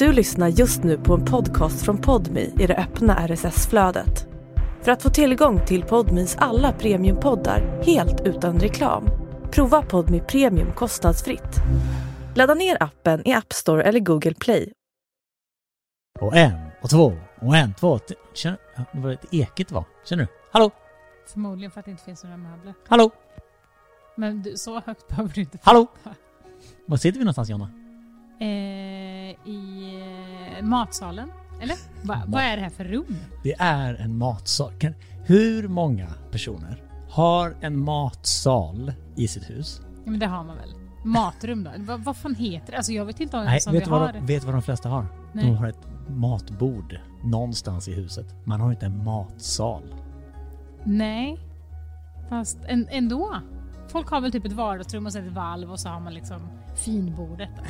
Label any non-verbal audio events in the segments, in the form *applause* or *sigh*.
Du lyssnar just nu på en podcast från Podmi i det öppna RSS-flödet. För att få tillgång till Podmis alla premiumpoddar helt utan reklam, prova Podmi Premium kostnadsfritt. Ladda ner appen i App Store eller Google Play. Och en, och två, och en, två. t- Känner Det var ett ekigt var. Känner du? Hallå? Förmodligen för att det inte finns några möbler. Hallå? Men du, så högt behöver du inte Hallå? flytta. Var sitter vi någonstans Jonna? Eh, I eh, matsalen? Eller? Va, vad är det här för rum? Det är en matsal. Kan- Hur många personer har en matsal i sitt hus? Ja, men det har man väl? Matrum då? Va, vad fan heter det? Alltså jag vet inte om, Nej, som vet vi vad, har. de, vet vad de flesta har? Nej. De har ett matbord någonstans i huset. Man har inte en matsal. Nej. Fast en, ändå. Folk har väl typ ett vardagsrum och sen ett valv och så har man liksom finbordet. *laughs*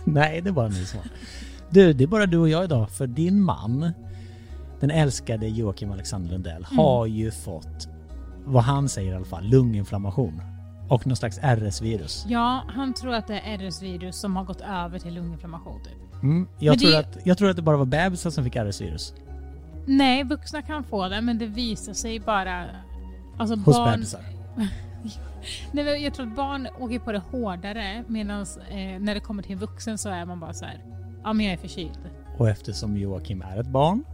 *laughs* Nej, det är bara ni som har. Du, det är bara du och jag idag. För din man, den älskade Joakim Alexander Lundell, har ju fått, vad han säger i alla fall, lunginflammation. Och någon slags RS-virus. Ja, han tror att det är RS-virus som har gått över till lunginflammation typ. Mm, jag, Men tror det- att, jag tror att det bara var bebisar som fick RS-virus. Nej, vuxna kan få det men det visar sig bara... Alltså Hos barn... bebisar. *laughs* *laughs* Nej, men jag tror att barn åker på det hårdare medan eh, när det kommer till en vuxen så är man bara så här. Ja men jag är förkyld. Och eftersom Joakim är ett barn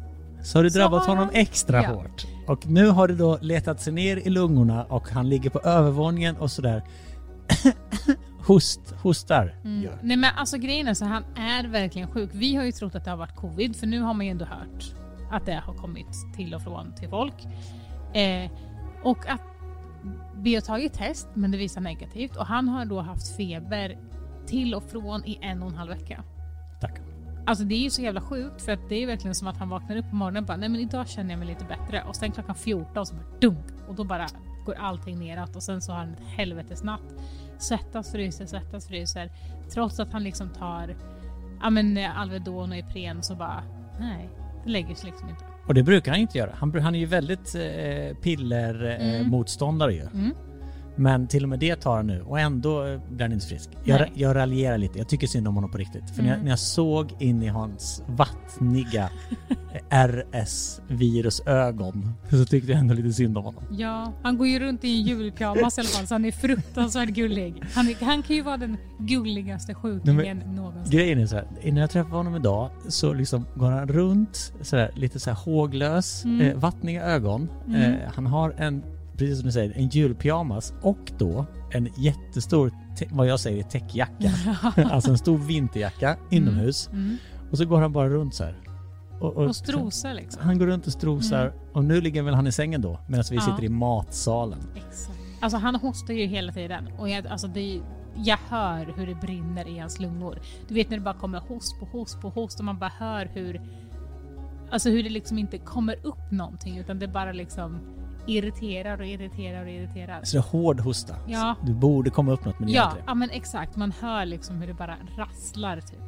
så har det Så drabbat har honom extra ja. hårt. Och nu har det då letat sig ner i lungorna och han ligger på övervåningen och sådär *coughs* Host, hostar. gör. Nej men alltså grejen är så han är verkligen sjuk. Vi har ju trott att det har varit covid för nu har man ju ändå hört att det har kommit till och från till folk. Eh, och att vi har tagit test men det visar negativt och han har då haft feber till och från i en och en halv vecka. Tack. Alltså det är ju så jävla sjukt för att det är verkligen som att han vaknar upp på morgonen och bara nej men idag känner jag mig lite bättre och sen klockan 14 så bara dunk och då bara går allting neråt och sen så har han ett helvetesnatt. Svettas, fryser, svettas, fryser. Trots att han liksom tar ja men Alvedon och Ipren så bara nej, det lägger sig liksom inte. Och det brukar han inte göra. Han, han är ju väldigt eh, pillermotståndare eh, Mm. ju. Mm. Men till och med det tar han nu och ändå eh, blir han inte frisk. Jag, jag raljerar lite. Jag tycker synd om honom på riktigt. För när, jag, Mm. när jag såg in i hans vattniga eh, RS-virusögon så tyckte jag ändå lite synd om honom. Ja, han går ju runt i en julpyjamas i alla fall så han är fruktansvärt gullig. Han, han kan ju vara den gulligaste sjukingen någonsin. Grejen är så här, när jag träffar honom idag så liksom går han runt så här, lite så här håglös, Mm. eh, vattniga ögon. Mm. Eh, han har en, precis som du säger, en julpyjamas och då en jättestor, te- vad jag säger, täckjacka. *laughs* alltså en stor vinterjacka inomhus. Mm. Och så går han bara runt så här. Och, Och strosar liksom. Han går runt och strosar och nu ligger väl han i sängen då medan vi Ja. sitter i matsalen. Exakt. Alltså han hostar ju hela tiden och jag, alltså det, jag hör hur det brinner i hans lungor. Du vet när det bara kommer host på host på host och man bara hör hur Alltså hur det liksom inte kommer upp någonting utan det bara liksom irriterar och irriterar och irriterar. Så det är hård hosta. Ja. Du borde komma upp något men det gör Ja, inte det. ja men exakt. Man hör liksom hur det bara rasslar typ.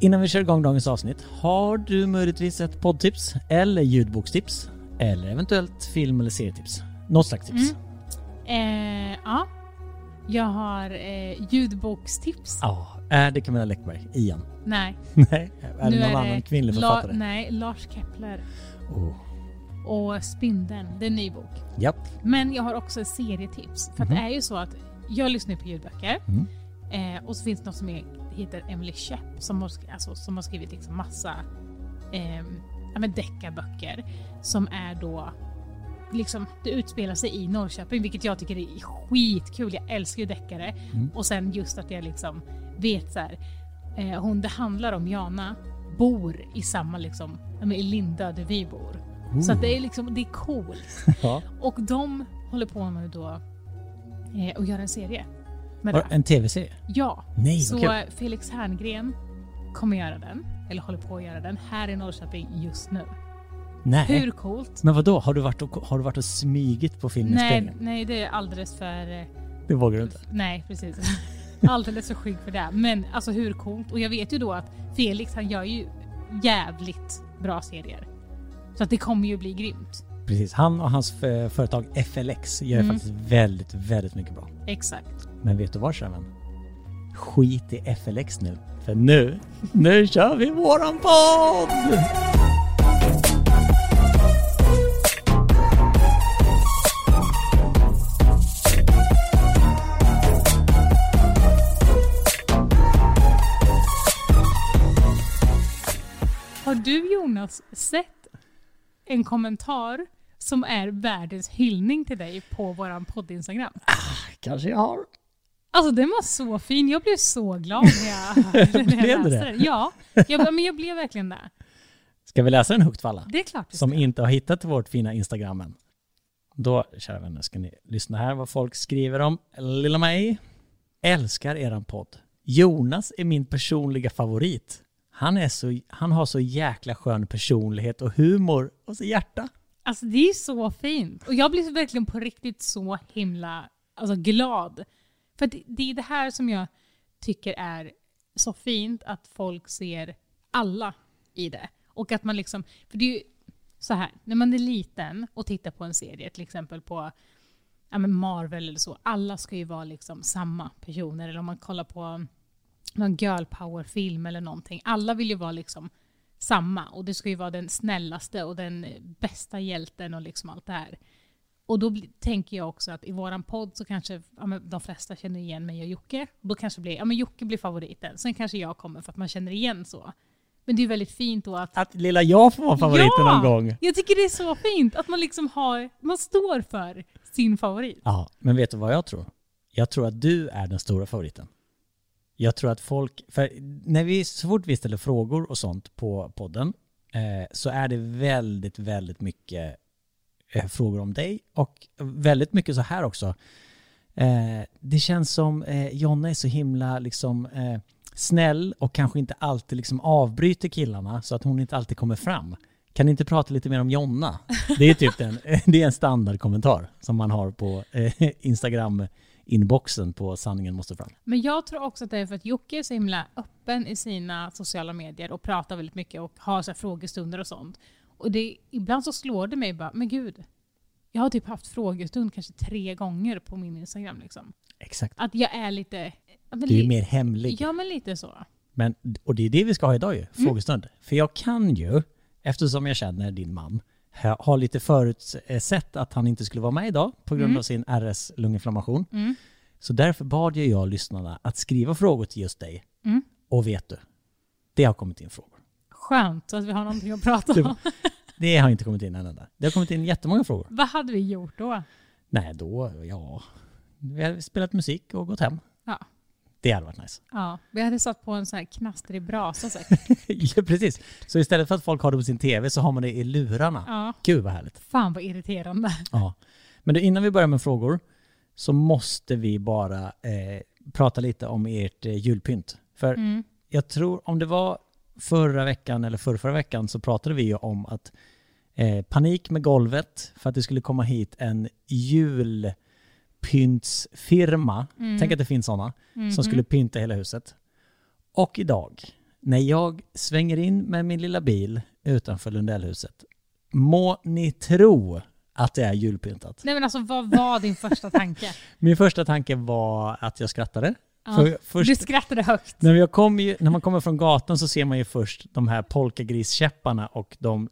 Innan vi kör igång dagens avsnitt, har du möjligtvis ett poddtips eller ljudbokstips? Eller eventuellt film eller serietips? Något slags tips? Mm. Eh, ja. Jag har eh, ljudbokstips. Ja, är det Camilla Läckberg igen? Nej. *laughs* Nej, är nu det någon annan kvinnlig La- författare? nej, Lars Kepler. Oh. Och Spindeln. Det är en ny bok. Japp. Men jag har också ett serietips. För Mhm. det är ju så att jag lyssnar på ljudböcker. Mm. Eh, och så finns det något som är, heter Emily Schepp som har, alltså, som har skrivit liksom massa eh, ja, men deckarböcker. Som är då Liksom, det utspelar sig i Norrköping, vilket jag tycker är skitkul. Jag älskar ju deckare. Mm. Och sen just att jag liksom vet så här, eh, hon det handlar om, Jana, bor i samma liksom, i Lindö där vi bor. Så att det är liksom, det är coolt. *laughs* Ja. Och de håller på nu då eh, och gör en serie. Med Var- det. En tv-serie? Ja, Nej, så eh, Felix Herngren kommer göra den, eller håller på att göra den, här i Norrköping just nu. Nej. Hur coolt? Men vad då? Har du varit och, har du varit och smygit på Nej, filminspelningen? nej, det är alldeles för... eh, Det vågar du inte? Nej, precis. *laughs* alldeles för skygg för det. Men alltså hur coolt? Och jag vet ju då att Felix han gör ju jävligt bra serier. Så att det kommer ju bli grymt. Precis. Han och hans företag FLX gör Mm. faktiskt väldigt, väldigt mycket bra. Exakt. Men vet du vad Shaman? skit i FLX nu. För nu, nu kör vi våran podd! Har du Jonas sett en kommentar som är världens hyllning till dig på våran podd-instagram? Kanske jag har. Alltså den var så fin, jag blev så glad när jag, *laughs* när jag läste det? den. Ja, jag, men jag blev verkligen det. Ska vi läsa den högt för alla? Det är klart Som ska. inte har hittat vårt fina Instagram än. Då, kära vänner, ska ni lyssna här vad folk skriver om lilla mig. Älskar eran podd. Jonas är min personliga favorit. Han, är så, han har så jäkla skön personlighet och humor och så hjärta. Alltså det är så fint. Och jag blir verkligen på riktigt så himla alltså, glad. För det, det är det här som jag tycker är så fint, att folk ser alla i det. Och att man liksom, för det är ju så här, när man är liten och tittar på en serie, till exempel på ja, men Marvel eller så, alla ska ju vara liksom samma personer. Eller om man kollar på någon girl power-film eller någonting. Alla vill ju vara liksom samma och det ska ju vara den snällaste och den bästa hjälten och liksom allt det här. Och då tänker jag också att i våran podd så kanske ja, de flesta känner igen mig och Jocke. Då kanske blir, ja men Jocke blir favoriten. Sen kanske jag kommer för att man känner igen så. Men det är väldigt fint då att... Att lilla jag får vara favoriten Ja! någon gång. Jag tycker det är så fint att man liksom har, man står för sin favorit. Ja, men vet du vad jag tror? Jag tror att du är den stora favoriten. Jag tror att folk, för när vi, så fort vi ställer frågor och sånt på podden eh, så är det väldigt, väldigt mycket eh, frågor om dig och väldigt mycket så här också. Eh, det känns som eh, Jonna är så himla liksom eh, snäll och kanske inte alltid liksom avbryter killarna så att hon inte alltid kommer fram. Kan ni inte prata lite mer om Jonna? Det är typ den, *laughs* det är en standardkommentar som man har på eh, Instagram-inboxen på sanningen måste fram. Men jag tror också att det är för att Jocke är så himla öppen i sina sociala medier och pratar väldigt mycket och har så frågestunder och sånt. Och det, ibland så slår det mig bara, men gud. Jag har typ haft frågestund kanske tre gånger på min Instagram. Liksom. Exakt. Att jag är lite... Du är li- mer hemlig. Ja, men lite så. Men, och det är det vi ska ha idag ju, frågestund. För jag kan ju, eftersom jag känner din man, ha, ha lite förutsett att han inte skulle vara med idag på grund av sin RS-lunginflammation. Mm. Så därför bad jag lyssnarna att skriva frågor till just dig. Mm. Och vet du, det har kommit in frågor. Skönt att vi har någonting att prata om. *laughs* Det har inte kommit in en enda. Det har kommit in jättemånga frågor. Vad hade vi gjort då? Nej, då, ja. Vi har spelat musik och gått hem. Det hade varit nice. Ja, vi hade satt på en sån här knastrig brasa säkert. *laughs* ja, precis. Så istället för att folk har det på sin tv så har man det i lurarna. Ja. Gud vad härligt. Fan vad irriterande. Ja. Men du, innan vi börjar med frågor så måste vi bara eh, prata lite om ert eh, julpynt. För Mm. jag tror, om det var förra veckan eller förra, förra veckan så pratade vi ju om att eh, panik med golvet för att det skulle komma hit en julpyntsfirma. Mm. Tänk att det finns sådana Mhm. som skulle pynta hela huset. Och idag, när jag svänger in med min lilla bil utanför Lundellhuset, må ni tro att det är julpyntat. Nej men alltså vad var din första tanke? *laughs* Min första tanke var att jag skrattade. Ja. För först, Du skrattade högt. när, ju, när man kommer från gatan så ser man ju först de här polkagriskäpparna och de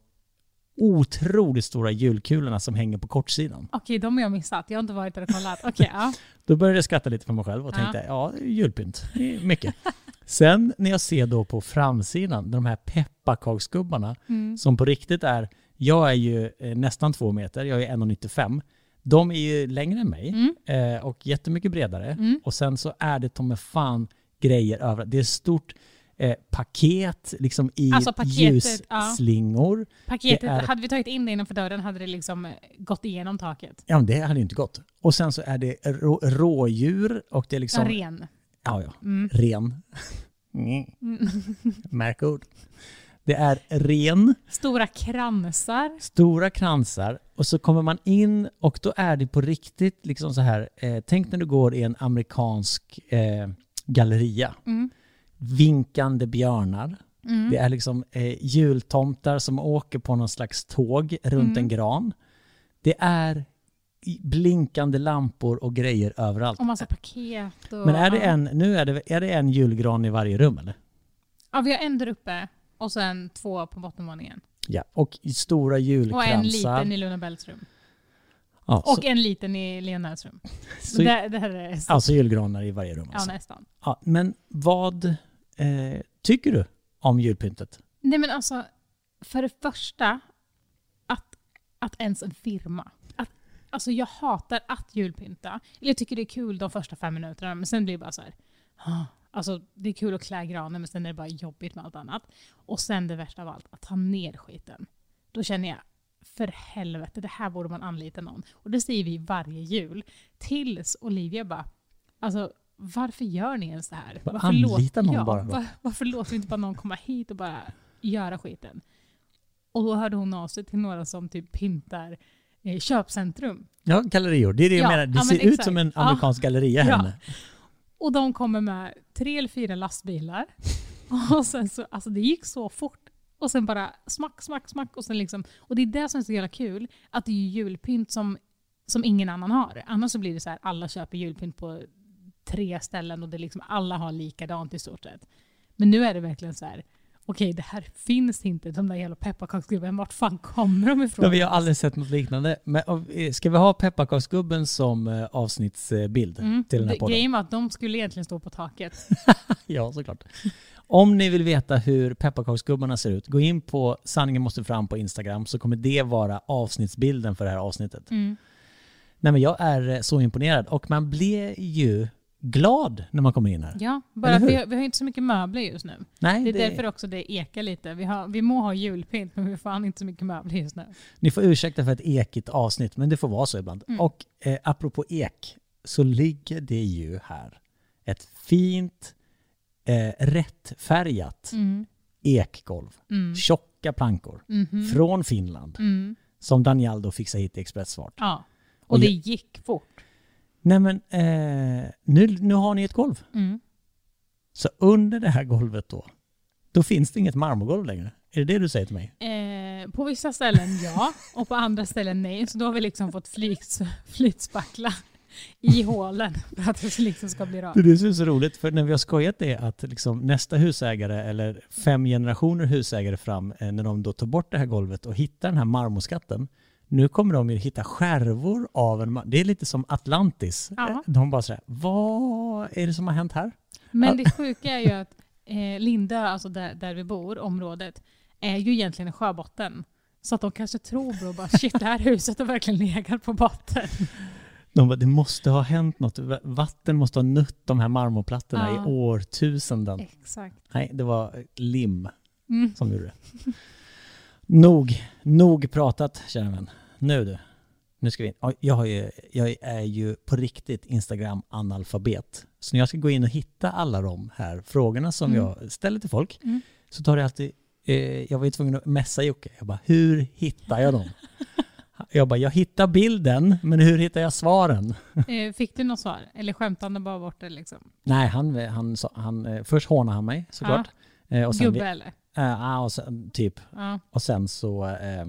otroligt stora julkulorna som hänger på kortsidan. Okej, de har jag missat. Jag har inte varit där och kollat. Okej, ja. *laughs* Då började jag skratta lite för mig själv och Ja. tänkte, ja, är julpynt. Mycket. *laughs* Sen när jag ser då på framsidan, de här pepparkaksgubbarna Mm. som på riktigt är, jag är ju eh, nästan två meter, jag är 1,95. De är ju längre än mig Mm. eh, och jättemycket bredare. Mm. Och sen så är det mig fan grejer över. Det är stort eh, paket liksom i Alltså paketet, ja. ljusslingor. Paketet, Det är- hade vi tagit in det innanför dörren hade det liksom eh, gått igenom taket. Ja, men det hade ju inte gått. Och sen så är det rå, rådjur och det är liksom... En ren. Ja, ja. Mm. Ren. Mm. Märkord. Det är ren, Stora kransar. stora kransar och så kommer man in och då är det på riktigt liksom så här. Eh, tänk när du går i en amerikansk eh, galleria. Mm. Vinkande björnar. Mm. Det är liksom eh, jultomtar som åker på någon slags tåg runt Mm. en gran. Det är blinkande lampor och grejer överallt. Och massa paket. Och, Men är det en, nu är det, är det en julgran i varje rum eller? Ja, vi har en där uppe och sen två på bottenvåningen. Ja. Och stora Och julkransar. en liten i Luna Bells rum. Ja, så, Och en liten i Leonards rum. *laughs* så, det, det här är alltså julgranar i varje rum ja, alltså. nästan. Ja, men vad eh, tycker du om julpyntet? Nej men alltså, för det första, att, att ens en firma. Att, alltså jag hatar att julpynta. Eller jag tycker det är kul de första fem minuterna, men sen blir det bara så här. "Ah." Alltså det är kul att klä granen, men sen är det bara jobbigt med allt annat. Och sen det värsta av allt, att ta ner skiten. Då känner jag, för helvete, det här borde man anlita någon. Och det säger vi varje jul. Tills Olivia bara, alltså varför gör ni ens det här? Bara Varför anlita någon ja, bara var, varför låter vi inte bara någon komma hit och bara göra skiten? Och då hörde hon av sig till några som typ pyntar eh, köpcentrum. Ja, gallerior. Det är det jag Ja, menar. Det ja, ser men ut exakt. som en amerikansk galleria här. Och de kommer med tre eller fyra lastbilar. *laughs* Och sen så, alltså det gick så fort. Och sen bara smack, smack, smack. Och, sen liksom, och det är det som är så jävla kul, att det är julpynt som, som ingen annan har. Annars så blir det så här, alla köper julpynt på tre ställen och det liksom, alla har likadant i stort sett. Men nu är det verkligen så här, okej det här finns inte, de där jävla pepparkaksgubben, vart fan kommer de ifrån? Ja, vi har aldrig sett något liknande. Men, eh, ska vi ha pepparkaksgubben som eh, avsnittsbild Mm. till den här Det- podden? Grejen var att de skulle egentligen stå på taket. *laughs* Ja, såklart. Om ni vill veta hur pepparkaksgubbarna ser ut, gå in på Sanningen måste fram på Instagram så kommer det vara avsnittsbilden för det här avsnittet. Mm. Nej men jag är eh, så imponerad och man blir ju glad när man kommer in här. Ja, bara vi, har- vi har inte så mycket möbler just nu. Nej, Det är det, därför också det ekar lite. Vi, har, vi må ha julpynt, men vi har fan inte så mycket möbler just nu. Ni får ursäkta för ett ekigt avsnitt, men det får vara så ibland. Mm. Och eh, apropå ek, så ligger det ju här ett fint, eh, rättfärgat Mm. ekgolv. Mm. Tjocka plankor. Mhm. Från Finland. Mm. Som Danialdo fixade hit i expressfart. Ja. Och Och det gick fort. Nej men, eh, nu, nu har ni ett golv. Mm. Så under det här golvet då, då finns det inget marmorgolv längre. Är det det du säger till mig? Eh, på vissa ställen ja, och på andra ställen nej. Så då har vi liksom fått flyts, flytspackla i hålen för att det liksom ska bli rakt. Det är så roligt, för när vi har skojat det att liksom nästa husägare, eller fem generationer husägare fram, eh, när de då tar bort det här golvet och hittar den här marmorskatten, nu kommer de ju hitta skärvor av en... mar- Det är lite som Atlantis. Ja. Eh, De bara sådär, vad är det som har hänt här? Men det sjuka är ju att eh, Lindö, alltså där, där vi bor, området, är ju egentligen en sjöbotten. Så att de kanske tror bara shit det här huset har verkligen legat på botten. De bara, det måste ha hänt något. Va- Vatten måste ha nött de här marmorplattorna Ja. i årtusenden. Exakt. Nej, det var eh, lim Mm. som gjorde det. nog, nog pratat kära vän. Nu du. Nu ska vi in. Jag, har ju, jag är ju på riktigt Instagram-analfabet. Så när jag ska gå in och hitta alla de här frågorna som Mm. jag ställer till folk Mm. så tar det alltid... Eh, jag var ju tvungen att messa Jocke. Jag bara, hur hittar jag dem? *laughs* jag bara, jag hittar bilden, men hur hittar jag svaren? *laughs* Eh, fick du något svar? Eller skämtade han bara bort det liksom? Nej, han, han, sa- han, eh, först hånade han mig såklart. Eh, och sen, Gubbe eller? Ja, och sen, typ. Ja. Och sen så eh,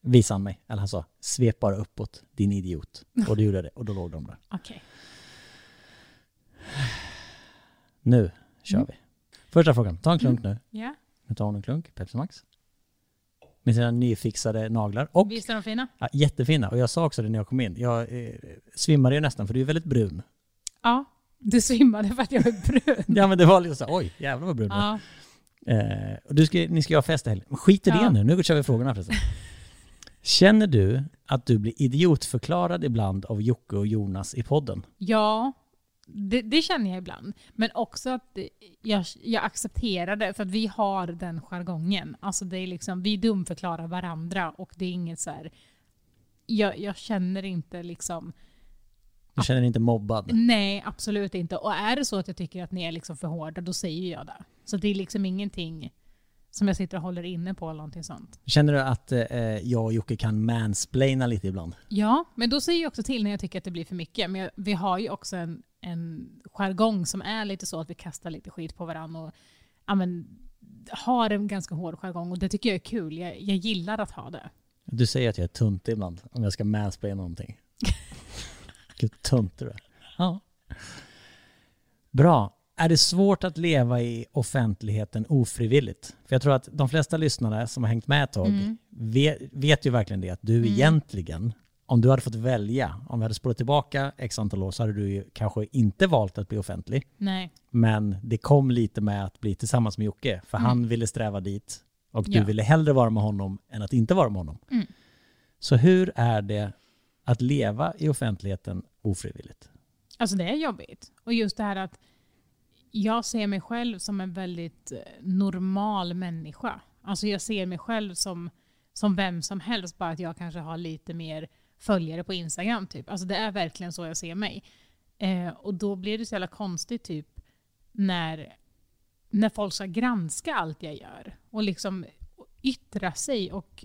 visade han mig, eller han sa svep bara uppåt din idiot. Och då gjorde jag det och då låg de där. Okej. *sighs* Nu kör Mm. vi. Första frågan, ta en klunk nu. Ja. Nu tar hon en klunk, Pepsi Max. Med sina nyfixade naglar. Och Visst är de fina? ja, jättefina. Och jag sa också det när jag kom in. Jag eh, svimmade ju nästan för du är väldigt brun. Ja. Du svimmade för att jag är brun. *laughs* Ja men det var liksom så här, oj jävlar vad brun. Ja. Eh, och du ska, ni ska ha fest i helgen. Skit i det Ja. nu, nu kör vi frågorna förresten. *laughs* Känner du att du blir idiotförklarad ibland av Jocke och Jonas i podden? Ja, det, det känner jag ibland. Men också att jag, jag accepterar det för att vi har den jargongen. Alltså det är liksom, vi dumförklarar varandra och det är inget så här... Jag, jag känner inte liksom... Du känner dig inte mobbad? Nej, absolut inte. Och är det så att jag tycker att ni är liksom för hårda, då säger jag det. Så det är liksom ingenting som jag sitter och håller inne på eller någonting sånt. Känner du att eh, jag och Jocke kan mansplaina lite ibland? Ja, men då säger jag också till när jag tycker att det blir för mycket. Men jag, vi har ju också en, en jargong som är lite så att vi kastar lite skit på varandra och ja, men, har en ganska hård jargong och det tycker jag är kul. Jag, jag gillar att ha det. Du säger att jag är tunt ibland, om jag ska mansplaina någonting. *laughs* Gud, tunt du är. Ja. Bra. Är det svårt att leva i offentligheten ofrivilligt? För jag tror att de flesta lyssnare som har hängt med ett tag Mm. vet, vet ju verkligen det att du Mm. egentligen, om du hade fått välja, om vi hade spolat tillbaka x antal år så hade du ju kanske inte valt att bli offentlig. Nej. Men det kom lite med att bli tillsammans med Jocke, för Mm. han ville sträva dit och du Ja. ville hellre vara med honom än att inte vara med honom. Mm. Så hur är det att leva i offentligheten ofrivilligt? Alltså det är jobbigt. Och just det här att jag ser mig själv som en väldigt eh, normal människa. Alltså jag ser mig själv som, som vem som helst, bara att jag kanske har lite mer följare på Instagram. Typ. Alltså det är verkligen så jag ser mig. Eh, och då blir det så jävla konstigt typ när, när folk ska granska allt jag gör och liksom yttra sig och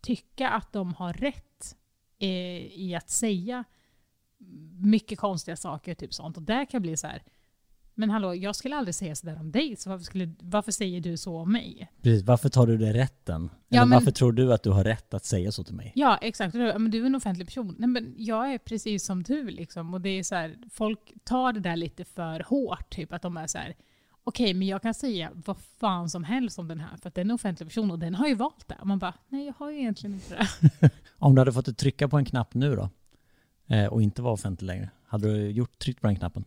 tycka att de har rätt eh, i att säga mycket konstiga saker, typ sånt. Och där kan jag bli så här. Men hallå, jag skulle aldrig säga sådär om dig, så varför, skulle, varför säger du så om mig? Precis, varför tar du dig rätten? Ja, Eller men- varför tror du att du har rätt att säga så till mig? Ja, exakt. Men du är en offentlig person. Nej, men jag är precis som du. Liksom. Och det är så här, folk tar det där lite för hårt. Typ, att de är så här, okej, men jag kan säga vad fan som helst om den här, för att den är en offentlig person och den har ju valt det. Och man bara, nej, jag har ju egentligen inte det. *laughs* Om du hade fått trycka på en knapp nu då, eh, och inte vara offentlig längre, hade du gjort, tryckt på den knappen?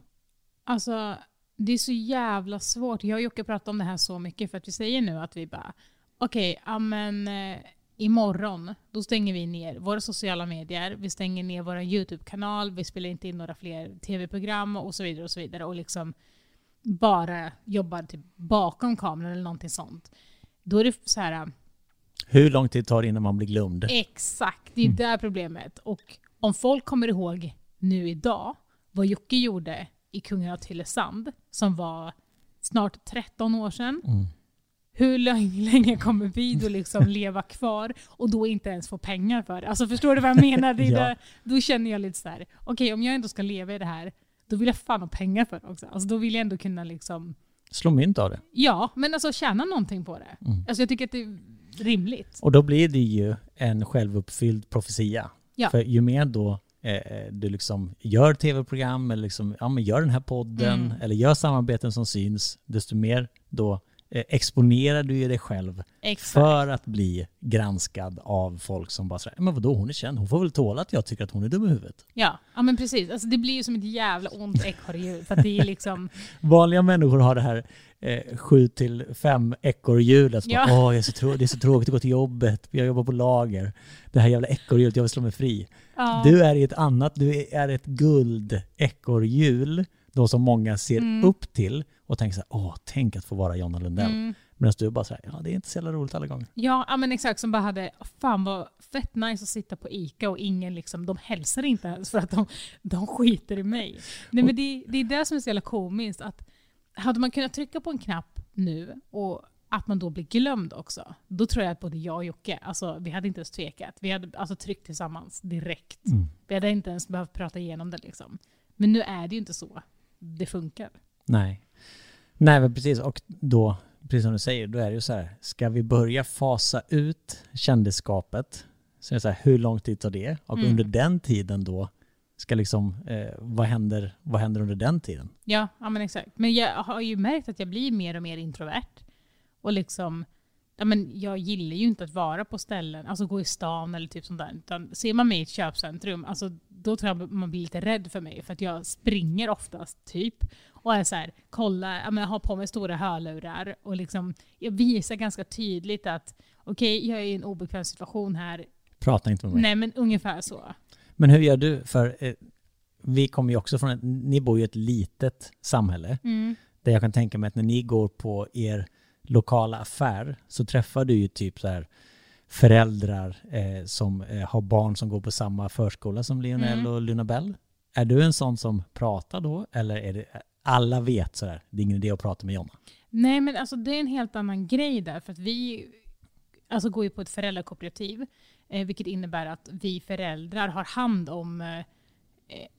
Alltså, det är så jävla svårt. Jag och Jocke pratar om det här så mycket för att vi säger nu att vi bara, okej, ja men eh, imorgon, då stänger vi ner våra sociala medier, vi stänger ner vår YouTube-kanal, vi spelar inte in några fler tv-program och så vidare och så vidare och liksom bara jobbar typ bakom kameran eller någonting sånt. Då är det så här, Hur lång tid tar det innan man blir glömd? Exakt, det är där problemet. Och om folk kommer ihåg nu idag vad Jocke gjorde i Kungarna till Tylösand, som var snart 13 år sedan. Mm. Hur *laughs* länge, kommer vi då liksom leva kvar och då inte ens få pengar för det? Alltså förstår du vad jag menar? Det *laughs* Ja. där, då känner jag lite så här: okej om jag ändå ska leva i det här, då vill jag fan ha pengar för det också. Alltså då vill jag ändå kunna liksom, Slå mynt av det. ja, men alltså tjäna någonting på det. Mm. Alltså jag tycker att det är rimligt. Och då blir det ju en självuppfylld profetia. Ja. För ju mer då eh, du liksom gör tv-program eller liksom, ja, men gör den här podden Mm. eller gör samarbeten som syns, desto mer då eh, exponerar du ju dig själv Exakt. för att bli granskad av folk som bara säger men vadå hon är känd, hon får väl tåla att jag tycker att hon är dum i huvudet. Ja, ja men precis. Alltså, det blir ju som ett jävla ont ekorrhjul. Liksom... *laughs* Vanliga människor har det här eh, 7 till 5 ekorrhjulet. Ja. Åh, trå- det är så tråkigt att gå till jobbet, jag jobbar på lager. Det här jävla ekorrhjulet, jag vill slå mig fri. Ja, Du är i ett annat, du är ett guld ekorrhjul då som många ser Mm. upp till och tänker så här, åh, tänk att få vara Jonna Lundell. mm, Medan du bara säger, ja det är inte så jävla roligt alla gånger. ja, ja, men exakt. Som bara hade... Fan vad fett nice att sitta på ICA och ingen liksom... De hälsar inte ens för att de, de skiter i mig. Nej men det, det är det som är så jävla komiskt. Att hade man kunnat trycka på en knapp nu och att man då blir glömd också. Då tror jag att både jag och Jocke, alltså vi hade inte ens tvekat. Vi hade alltså tryckt tillsammans direkt. Mm. Vi hade inte ens behövt prata igenom det liksom. Men nu är det ju inte så det funkar. Nej. Nej men precis, och då, precis som du säger, då är det ju så här, ska vi börja fasa ut kändisskapet? Så är så här, hur lång tid tar det? Och Mm. under den tiden då, ska liksom, eh, vad, händer, vad händer under den tiden? Ja, ja men exakt. Men jag har ju märkt att jag blir mer och mer introvert. Och liksom, ja men jag gillar ju inte att vara på ställen, alltså gå i stan eller typ sånt där. Utan ser man mig i ett köpcentrum, alltså då tror jag man blir lite rädd för mig. För att jag springer oftast typ. Och är så här, kolla, ja, men jag har på mig stora hörlurar. Och liksom, jag visar ganska tydligt att okej, jag är i en obekväm situation här. Prata inte med mig. Nej men ungefär så. Men hur gör du? För eh, vi kommer ju också från ett, ni bor ju i ett litet samhälle. Mm. Där jag kan tänka mig att när ni går på er lokala affär så träffar du ju typ så här föräldrar eh, som eh, har barn som går på samma förskola som Lionel Mm. och Luna Bell. Är du en sån som pratar då? Eller är det alla vet sådär, det är ingen idé att prata med Jonna? Nej, men alltså det är en helt annan grej där. För att vi alltså, går ju på ett föräldrakooperativ. Eh, vilket innebär att vi föräldrar har hand om, eh, eh,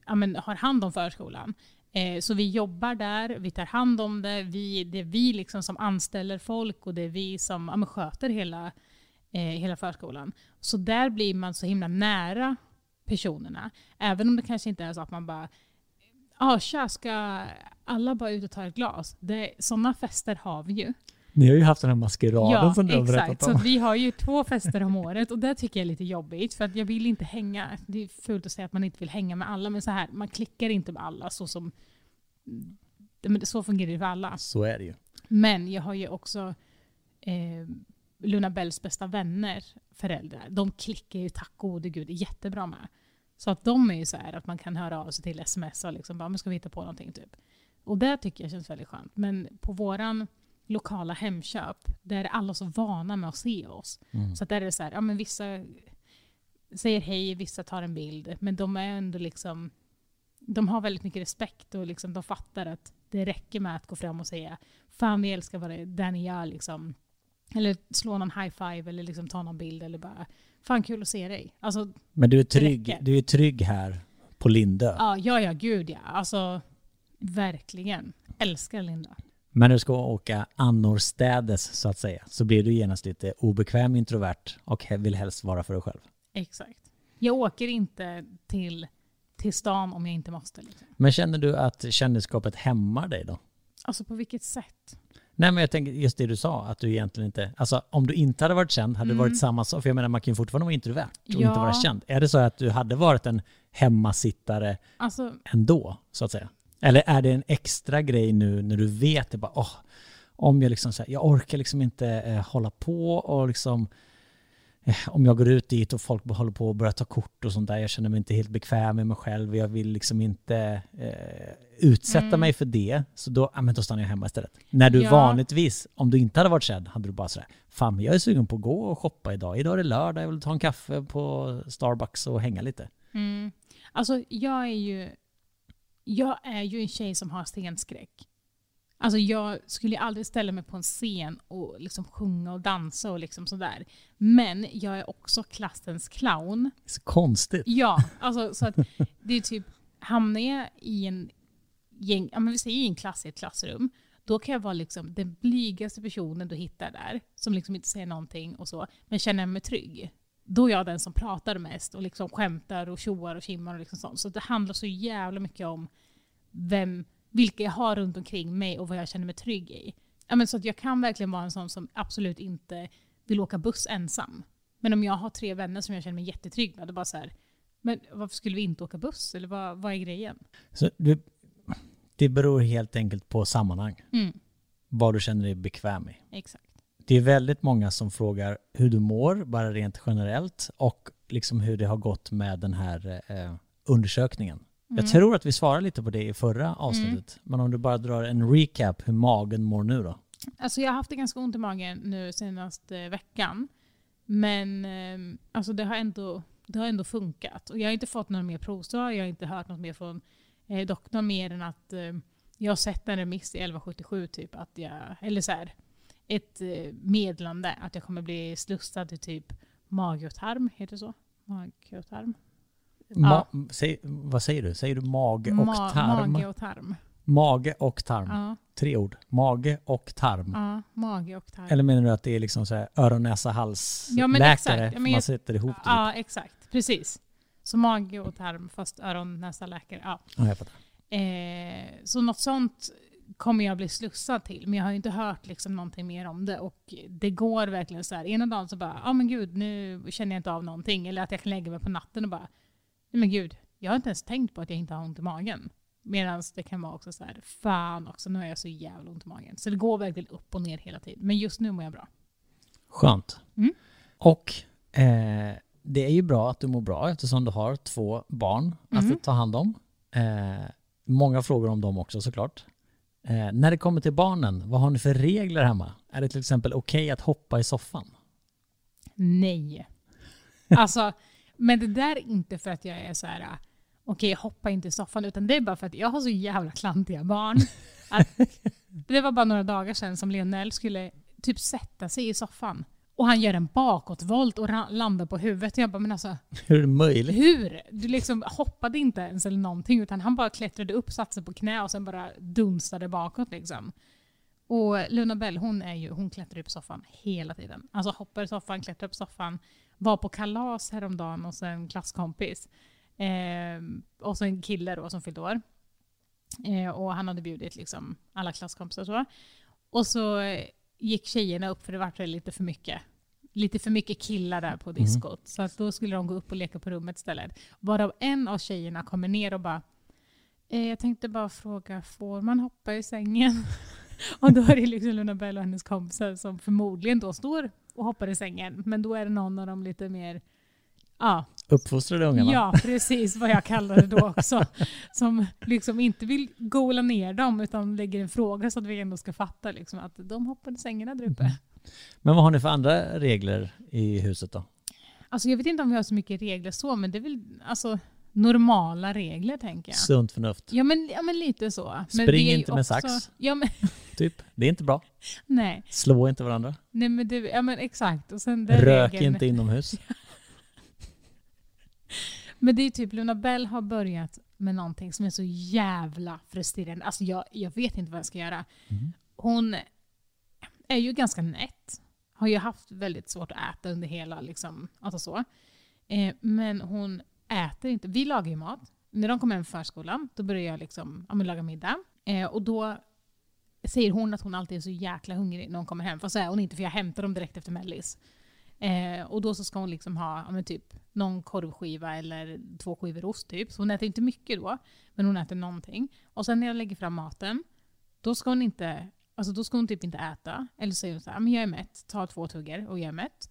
ja, men, har hand om förskolan. Eh, så vi jobbar där, vi tar hand om det. Vi, det är vi liksom som anställer folk och det är vi som ja, men, sköter hela eh, hela förskolan. Så där blir man så himla nära personerna. Även om det kanske inte är så att man bara Ja, tja, ska alla bara ut och ta ett glas? Det, sådana fester har vi ju. Ni har ju haft den här maskeraden Ja, som du har exakt. berättat Så om. att vi har ju två fester om året och det tycker jag är lite jobbigt för att jag vill inte hänga. Det är fult att säga att man inte vill hänga med alla men så här, man klickar inte med alla så som men så fungerar det för alla. Så är det ju. Men jag har ju också eh, Luna Bells bästa vänner föräldrar. De klickar ju tack gode gud jättebra med. Så att de är ju så här att man kan höra av sig till sms och liksom bara, men ska vi hitta på någonting typ. Och det tycker jag känns väldigt skönt. Men på våran lokala Hemköp, där är alla så vana med att se oss. Mm. Så att där är det så här, ja men vissa säger hej, vissa tar en bild. Men de är ändå liksom, de har väldigt mycket respekt och liksom de fattar att det räcker med att gå fram och säga Fan vi älskar vad det där ni gör liksom. Eller slå någon high five eller liksom ta någon bild eller bara Fan kul att se dig. Alltså, Men du är trygg, du är trygg här på Lindö. ja, ja, ja, gud ja. Alltså, verkligen. Älskar Linda. Men när du ska åka annorstädes så att säga så blir du genast lite obekväm introvert och vill helst vara för dig själv. Exakt. Jag åker inte till, till stan om jag inte måste. Liksom. Men känner du att kändisskapet hämmar dig då? Alltså på vilket sätt? Nej men jag tänker just det du sa, att du egentligen inte... Alltså om du inte hade varit känd, hade det varit samma sak? För jag menar man kan ju fortfarande vara introvert och Mm. Ja. inte vara känd. Är det så att du hade varit en hemmasittare Alltså, ändå, så att säga? Eller är det en extra grej nu när du vet det bara, åh, om jag liksom så här, jag orkar liksom inte eh, hålla på och liksom eh, om jag går ut dit och folk håller på och börjar ta kort och sånt där, jag känner mig inte helt bekväm med mig själv, jag vill liksom inte eh, utsätta Mm. mig för det, så då, ja, men då stannar jag hemma istället. När du Ja. vanligtvis, om du inte hade varit känd, hade du bara sådär, fan jag är sugen på att gå och shoppa idag, idag är det lördag, jag vill ta en kaffe på Starbucks och hänga lite. mm, alltså jag är ju jag är ju en tjej som har scenskräck. Alltså jag skulle aldrig ställa mig på en scen och liksom sjunga och dansa och liksom sådär. Men jag är också klassens clown. Så konstigt. Ja, alltså så att det är typ, hamnar jag i en gäng, ja men vi säger i en klass i ett klassrum, då kan jag vara liksom den blygaste personen du hittar där, som liksom inte säger någonting och så, men känner mig trygg. Då är jag den som pratar mest och liksom skämtar och tjoar och kimmar och liksom sånt. Så det handlar så jävla mycket om vem, vilka jag har runt omkring mig och vad jag känner mig trygg i. Ja, men så att jag kan verkligen vara en sån som absolut inte vill åka buss ensam. Men om jag har tre vänner som jag känner mig jättetrygg med, då bara så här, men varför skulle vi inte åka buss? Eller vad, vad är grejen? Så du, det beror helt enkelt på sammanhang, Mm, vad du känner dig bekväm i. exakt. Det är väldigt många som frågar hur du mår, bara rent generellt, och liksom hur det har gått med den här eh, undersökningen. Mm. Jag tror att vi svarade lite på det i förra avsnittet, men om du bara drar en recap hur magen mår nu då? Alltså jag har haft det ganska ont i magen nu senaste veckan. Men eh, alltså det, har ändå, det har ändå funkat. Och jag har inte fått några mer provsvar, jag har inte hört något mer från eh, doktorn mer än att eh, jag har sett en remiss i 1177 typ, att jag, eller så här, ett eh, meddelande att jag kommer bli slussad till typ mage och tarm, heter det så? Mage och tarm? Ma- säg, vad säger du? Säger du mage och Ma- tarm? Mage och tarm. Mage och tarm. Ja, Tre ord. Mage och tarm. ja, mage och tarm. Eller menar du att det är liksom så här öron, näsa, hals Ja, men läkare? exakt. Ja, men man sätter ihop det Ja, exakt. Precis. Så mage och tarm, fast öron, näsa, läkare. Ja. Ja, jag fattar. Eh, så något sånt kommer jag bli slussad till. Men jag har ju inte hört liksom någonting mer om det. Och det går verkligen så här. Ena dagen så bara, ja ah, men gud, nu känner jag inte av någonting. Eller att jag kan lägga mig på natten och bara, nej men gud, jag har inte ens tänkt på att jag inte har ont i magen. Medan det kan vara också så här, fan också, nu har jag så jävla ont i magen. Så det går verkligen upp och ner hela tiden. Men just nu mår jag bra. Skönt. Mm. Och eh, det är ju bra att du mår bra eftersom du har två barn Mhm. att ta hand om. Eh, många frågor om dem också såklart. Eh, när det kommer till barnen, vad har ni för regler hemma? Är det till exempel okej att hoppa i soffan? Nej. Alltså, men det där är inte för att jag är så här. okej hoppa inte i soffan, utan det är bara för att jag har så jävla klantiga barn. Att *laughs* det var bara några dagar sedan som Lionel skulle typ sätta sig i soffan. Och han gör en bakåtvolt och landar på huvudet. Jag bara, men alltså Hur är det möjligt? hur? Du liksom hoppade inte ens eller någonting, utan han bara klättrade upp, satte sig på knä och sen bara dunstade bakåt liksom. Och Luna Bell, hon, är ju, hon klättrar ju på soffan hela tiden. Alltså hoppar i soffan, klättrar på soffan. Var på kalas häromdagen hos en klasskompis. Eh, och så en kille då som fyllde år. Eh, och han hade bjudit liksom alla klasskompisar och så. Och så gick tjejerna upp för det var lite för mycket. Lite för mycket killar där på diskot. Mm. Så att då skulle de gå upp och leka på rummet istället. Varav en av tjejerna kommer ner och bara eh, Jag tänkte bara fråga, får man hoppa i sängen? *laughs* och då är det liksom Luna Bell och hennes kompisar som förmodligen då står och hoppar i sängen. Men då är det någon av dem lite mer Ja. Uppfostrade ungarna. Ja, precis vad jag kallar det då också. Som liksom inte vill gola ner dem utan lägger en fråga så att vi ändå ska fatta liksom, att de hoppar i sängarna där uppe. Mm. Men vad har ni för andra regler i huset då? Alltså jag vet inte om vi har så mycket regler så, men det är väl alltså, normala regler tänker jag. Sunt förnuft. Ja men, ja, men lite så. Spring inte med också, sax. Ja, men *laughs* typ. Det är inte bra. Nej. Slå inte varandra. Nej men, det, ja, men exakt. Och sen Rök regeln... inte inomhus. *laughs* Men det är typ, Luna Bell har börjat med någonting som är så jävla frustrerande. Alltså jag, jag vet inte vad jag ska göra. Mm. Hon är ju ganska nätt. Har ju haft väldigt svårt att äta under hela, liksom, alltså så. Eh, men hon äter inte. Vi lagar ju mat. När de kommer hem från förskolan, då börjar jag liksom, ja, laga middag. Eh, och då säger hon att hon alltid är så jäkla hungrig när hon kommer hem. Fast så är hon inte, för jag hämtar dem direkt efter mellis. Eh, och då så ska hon liksom ha ja, typ någon korvskiva eller två skivor ost typ. Så hon äter inte mycket då, men hon äter någonting. Och sen när jag lägger fram maten, då ska hon inte Alltså då ska hon typ inte äta. Eller så säger hon så här, men jag är mätt, ta två tuggor och jag är mätt.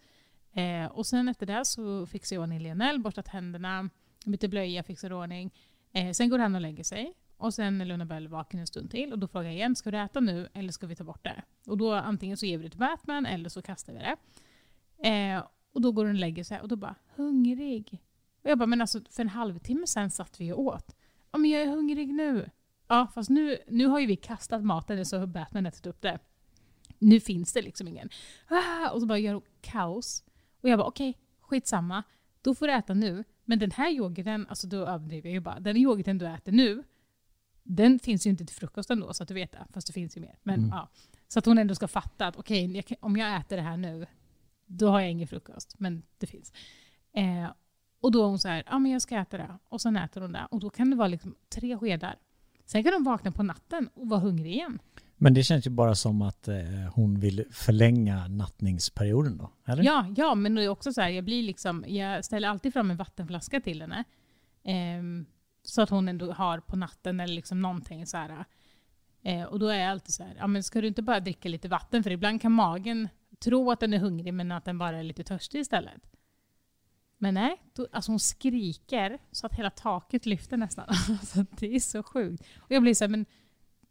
Eh, och sen efter det så fixar jag ordning Lionel, borstar tänderna, byter blöja, fixar ordning. Eh, sen går han och lägger sig. Och sen är Luna Bell vaken en stund till och då frågar jag igen, ska du äta nu eller ska vi ta bort det? Och då antingen så ger vi det till Batman eller så kastar vi det. Eh, och då går hon och lägger sig och då bara, hungrig. Och jag bara, men alltså för en halvtimme sen satt vi och åt. Ja men jag är hungrig nu. Ja fast nu, nu har ju vi kastat maten så har Batman ätit upp det. Nu finns det liksom ingen. Ah, och så bara gör hon kaos. Och jag bara okej, okay, skitsamma. Då får du äta nu. Men den här yoghurten, alltså då överdriver jag ju bara. Den yoghurten du äter nu, den finns ju inte till frukosten då så att du vet det. Fast det finns ju mer. Men, mm. ja. Så att hon ändå ska fatta att okej, okay, om jag äter det här nu, då har jag ingen frukost, men det finns. Eh, och då är hon så här, ja men jag ska äta det. Och sen äter hon det. Och då kan det vara liksom tre skedar. Sen kan hon vakna på natten och vara hungrig igen. Men det känns ju bara som att eh, hon vill förlänga nattningsperioden då, eller? Ja, ja, men det är också så här, jag blir liksom, jag ställer alltid fram en vattenflaska till henne. Eh, så att hon ändå har på natten eller liksom någonting så här. Eh, och då är jag alltid så här, ja men ska du inte bara dricka lite vatten? För ibland kan magen tro att den är hungrig men att den bara är lite törstig istället. Men nej, då, alltså hon skriker så att hela taket lyfter nästan. *laughs* Alltså, det är så sjukt. Och jag blir så här, men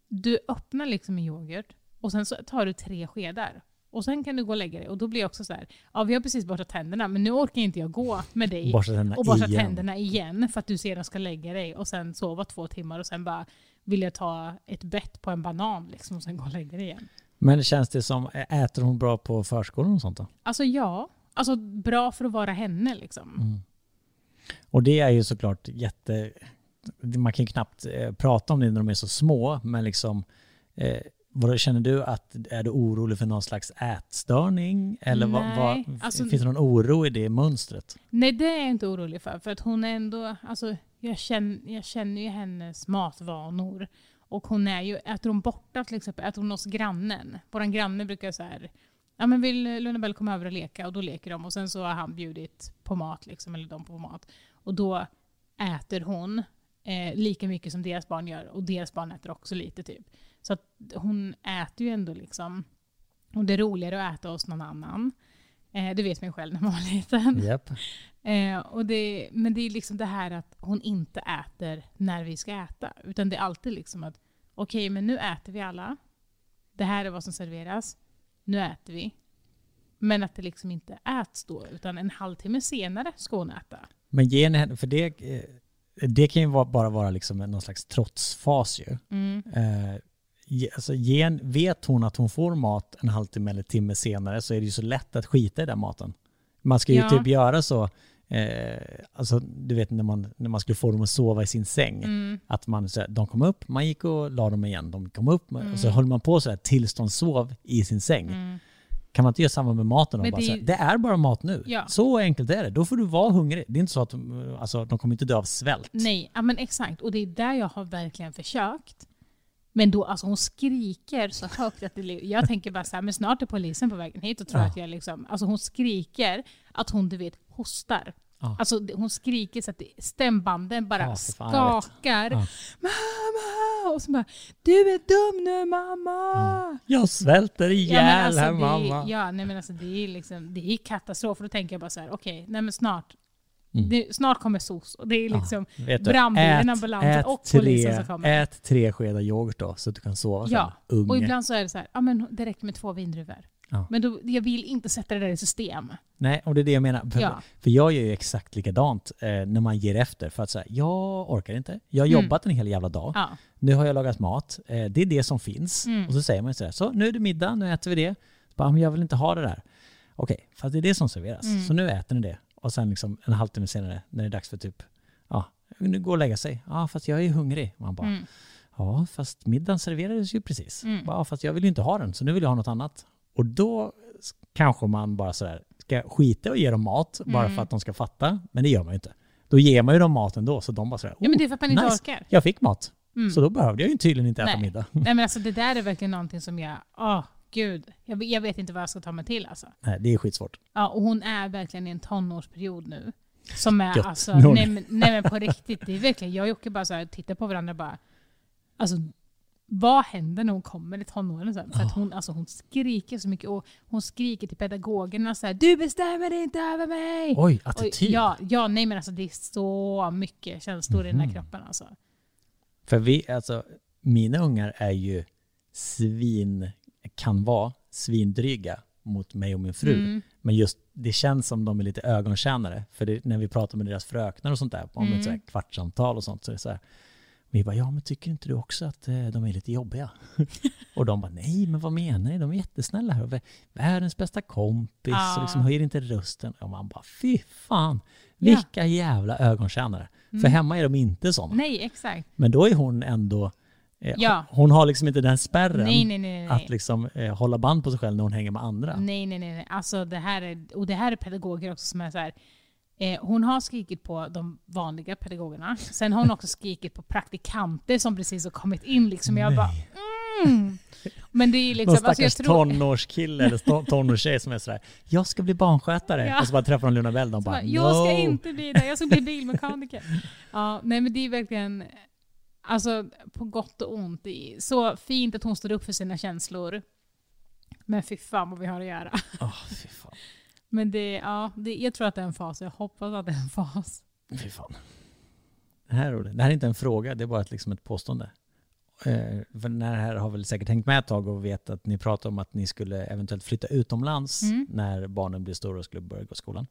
du öppnar liksom en yoghurt och sen så tar du tre skedar. Och sen kan du gå och lägga dig. Och då blir jag också så här, ja vi har precis borstat tänderna men nu orkar inte jag gå med dig borsta och borsta igen. tänderna igen för att du sedan ska lägga dig och sen sova två timmar och sen bara vill jag ta ett bett på en banan liksom och sen gå och lägga dig igen. Men känns det som, äter hon bra på förskolan och sånt då? Alltså ja. Alltså bra för att vara henne liksom. Mm. Och det är ju såklart jätte... Man kan ju knappt eh, prata om det när de är så små, men liksom... Eh, vad känner du att, är du orolig för någon slags ätstörning? Eller vad, vad, alltså, finns det någon oro i det mönstret? Nej, det är jag inte orolig för. För att hon är ändå, alltså, jag, känner, jag känner ju hennes matvanor. Och hon är ju, äter hon borta till exempel, äter hon hos grannen. Vår granne brukar så här, ja men vill Lunabell komma över och leka? Och då leker de och sen så har han bjudit på mat liksom, eller de på mat. Och då äter hon eh, lika mycket som deras barn gör och deras barn äter också lite typ. Så att hon äter ju ändå liksom, och det är roligare att äta hos någon annan. Eh, det vet man ju själv när man var liten. Yep. Eh, och det, men det är liksom det här att hon inte äter när vi ska äta. Utan det är alltid liksom att okej, okay, men nu äter vi alla. Det här är vad som serveras. Nu äter vi. Men att det liksom inte äts då, utan en halvtimme senare ska hon äta. Men ge henne, för det, eh, det kan ju bara vara liksom någon slags trotsfas ju. Mm. Eh, alltså, gen, vet hon att hon får mat en halvtimme eller timme senare så är det ju så lätt att skita i den maten. Man ska ju ja. typ göra så eh, alltså du vet när man, när man skulle få dem att sova i sin säng. Mm. Att man, så här, de kom upp, man gick och la dem igen. De kom upp och så Mm. höll man på så här tills de sov i sin säng. Mm. Kan man inte göra samma med maten? Men bara, det- här, det är bara mat nu. Ja. Så enkelt är det. Då får du vara hungrig. Det är inte så att de, alltså, de kommer inte dö av svält. Nej, ja, men exakt. Och det är där jag har verkligen försökt. Men då, alltså hon skriker så högt att det, jag tänker bara så här, men snart är polisen på vägen hit och tror Ja. att jag liksom, alltså hon skriker att hon du vet hostar. Ja. Alltså hon skriker så att stämbanden bara Ja, fan, skakar. Mamma! Och så bara, du är dum nu mamma! Jag svälter ihjäl Ja, alltså, här mamma. Ja, nej men alltså det är liksom, det är katastrof. Och då tänker jag bara så här, okej, nej men snart. Mm. Det, snart kommer SOS. Och det är liksom du, brandbilen, ambulansen och tre, polisen som kommer. Ät tre skedar yoghurt då, så att du kan sova sen. Ja, Unge. Och ibland så är det så här, ja men det räcker med två vindruvor. Ja. Men då, jag vill inte sätta det där i system. Nej, och det är det jag menar. För, Ja. för jag gör ju exakt likadant eh, när man ger efter. För att säga, jag orkar inte. Jag har Mm. jobbat en hel jävla dag. Ja. Nu har jag lagat mat. Eh, det är det som finns. Mm. Och så säger man sådär, så nu är det middag, nu äter vi det. Så bara, men jag vill inte ha det där. Okej, fast det är det som serveras. Mm. Så nu äter ni det. Och sen liksom en halvtimme senare, när det är dags för typ, ja, nu går och lägga sig. Ja, fast jag är hungrig. Man bara, Mm. Ja, fast middagen serverades ju precis. Mm. Ja, fast jag vill ju inte ha den, så nu vill jag ha något annat. Och då kanske man bara sådär, ska skita och ge dem mat bara Mm. för att de ska fatta. Men det gör man ju inte. Då ger man ju dem mat ändå, så de bara sådär, ja men det är oh, för att man inte nice. orkar. jag fick mat. Mm. Så då behövde jag ju tydligen inte äta Nej. middag. Nej men alltså det där är verkligen någonting som jag, åh gud. Jag, jag vet inte vad jag ska ta mig till alltså. Nej, det är skitsvårt. Ja, och hon är verkligen i en tonårsperiod nu. Som är Gött. alltså, *laughs* nej men, nej men på riktigt, det är verkligen, jag och Jocke bara så här, tittar på varandra och bara, alltså vad händer när hon kommer i tonåren? Så här? För att hon, alltså, hon skriker så mycket och hon skriker till pedagogerna så här, du bestämmer inte över mig! Oj, Och, attityd. ja, ja, nej men alltså det är så mycket känslor i den här Mhm. kroppen alltså. För vi, alltså, mina ungar är ju svin, kan vara svindryga mot mig och min fru. Mm. Men just det känns som de är lite ögontjänare. För det, när vi pratar med deras fröknar och sånt där, om Mm. ett så här kvartssamtal och sånt, så är det så här. Vi bara, ja men tycker inte du också att eh, de är lite jobbiga? *laughs* och de bara, nej men vad menar ni? De är jättesnälla här. Världens bästa kompis Ja. och liksom höjer inte rösten. Och man bara, fy fan. Ja. Vilka jävla ögontjänare. För Mm. hemma är de inte sådana. Nej, exakt. Men då är hon ändå, Ja. hon har liksom inte den spärren Nej, nej, nej. att liksom eh, hålla band på sig själv när hon hänger med andra. Nej, nej, nej. Alltså, det här är, och det här är pedagoger också som är så här. Eh, hon har skrikit på de vanliga pedagogerna. Sen har hon också skrikit på praktikanter som precis har kommit in. Liksom. Jag bara, mm. Men det är Någon liksom... Alltså, jag stackars tror, tonårskille eller to- tonårstjej som är sådär Jag ska bli barnskötare. Ja. Och så bara träffar de Luna Bell. Så bara bara, jag ska no. inte bli det, jag ska bli bilmekaniker. *laughs* ja, nej men det är verkligen, alltså på gott och ont. Så fint att hon står upp för sina känslor. Men fy fan vad vi har att göra. Åh, *laughs* fy fan. Men det, ja, det, jag tror att det är en fas. Jag hoppas att det är en fas. Fy fan. Det här, det här är inte en fråga, det är bara ett, liksom ett påstående. Eh, för den här har väl säkert hängt med ett tag och vet att ni pratar om att ni skulle eventuellt flytta utomlands Mm. när barnen blir stora och skulle börja gå i skolan.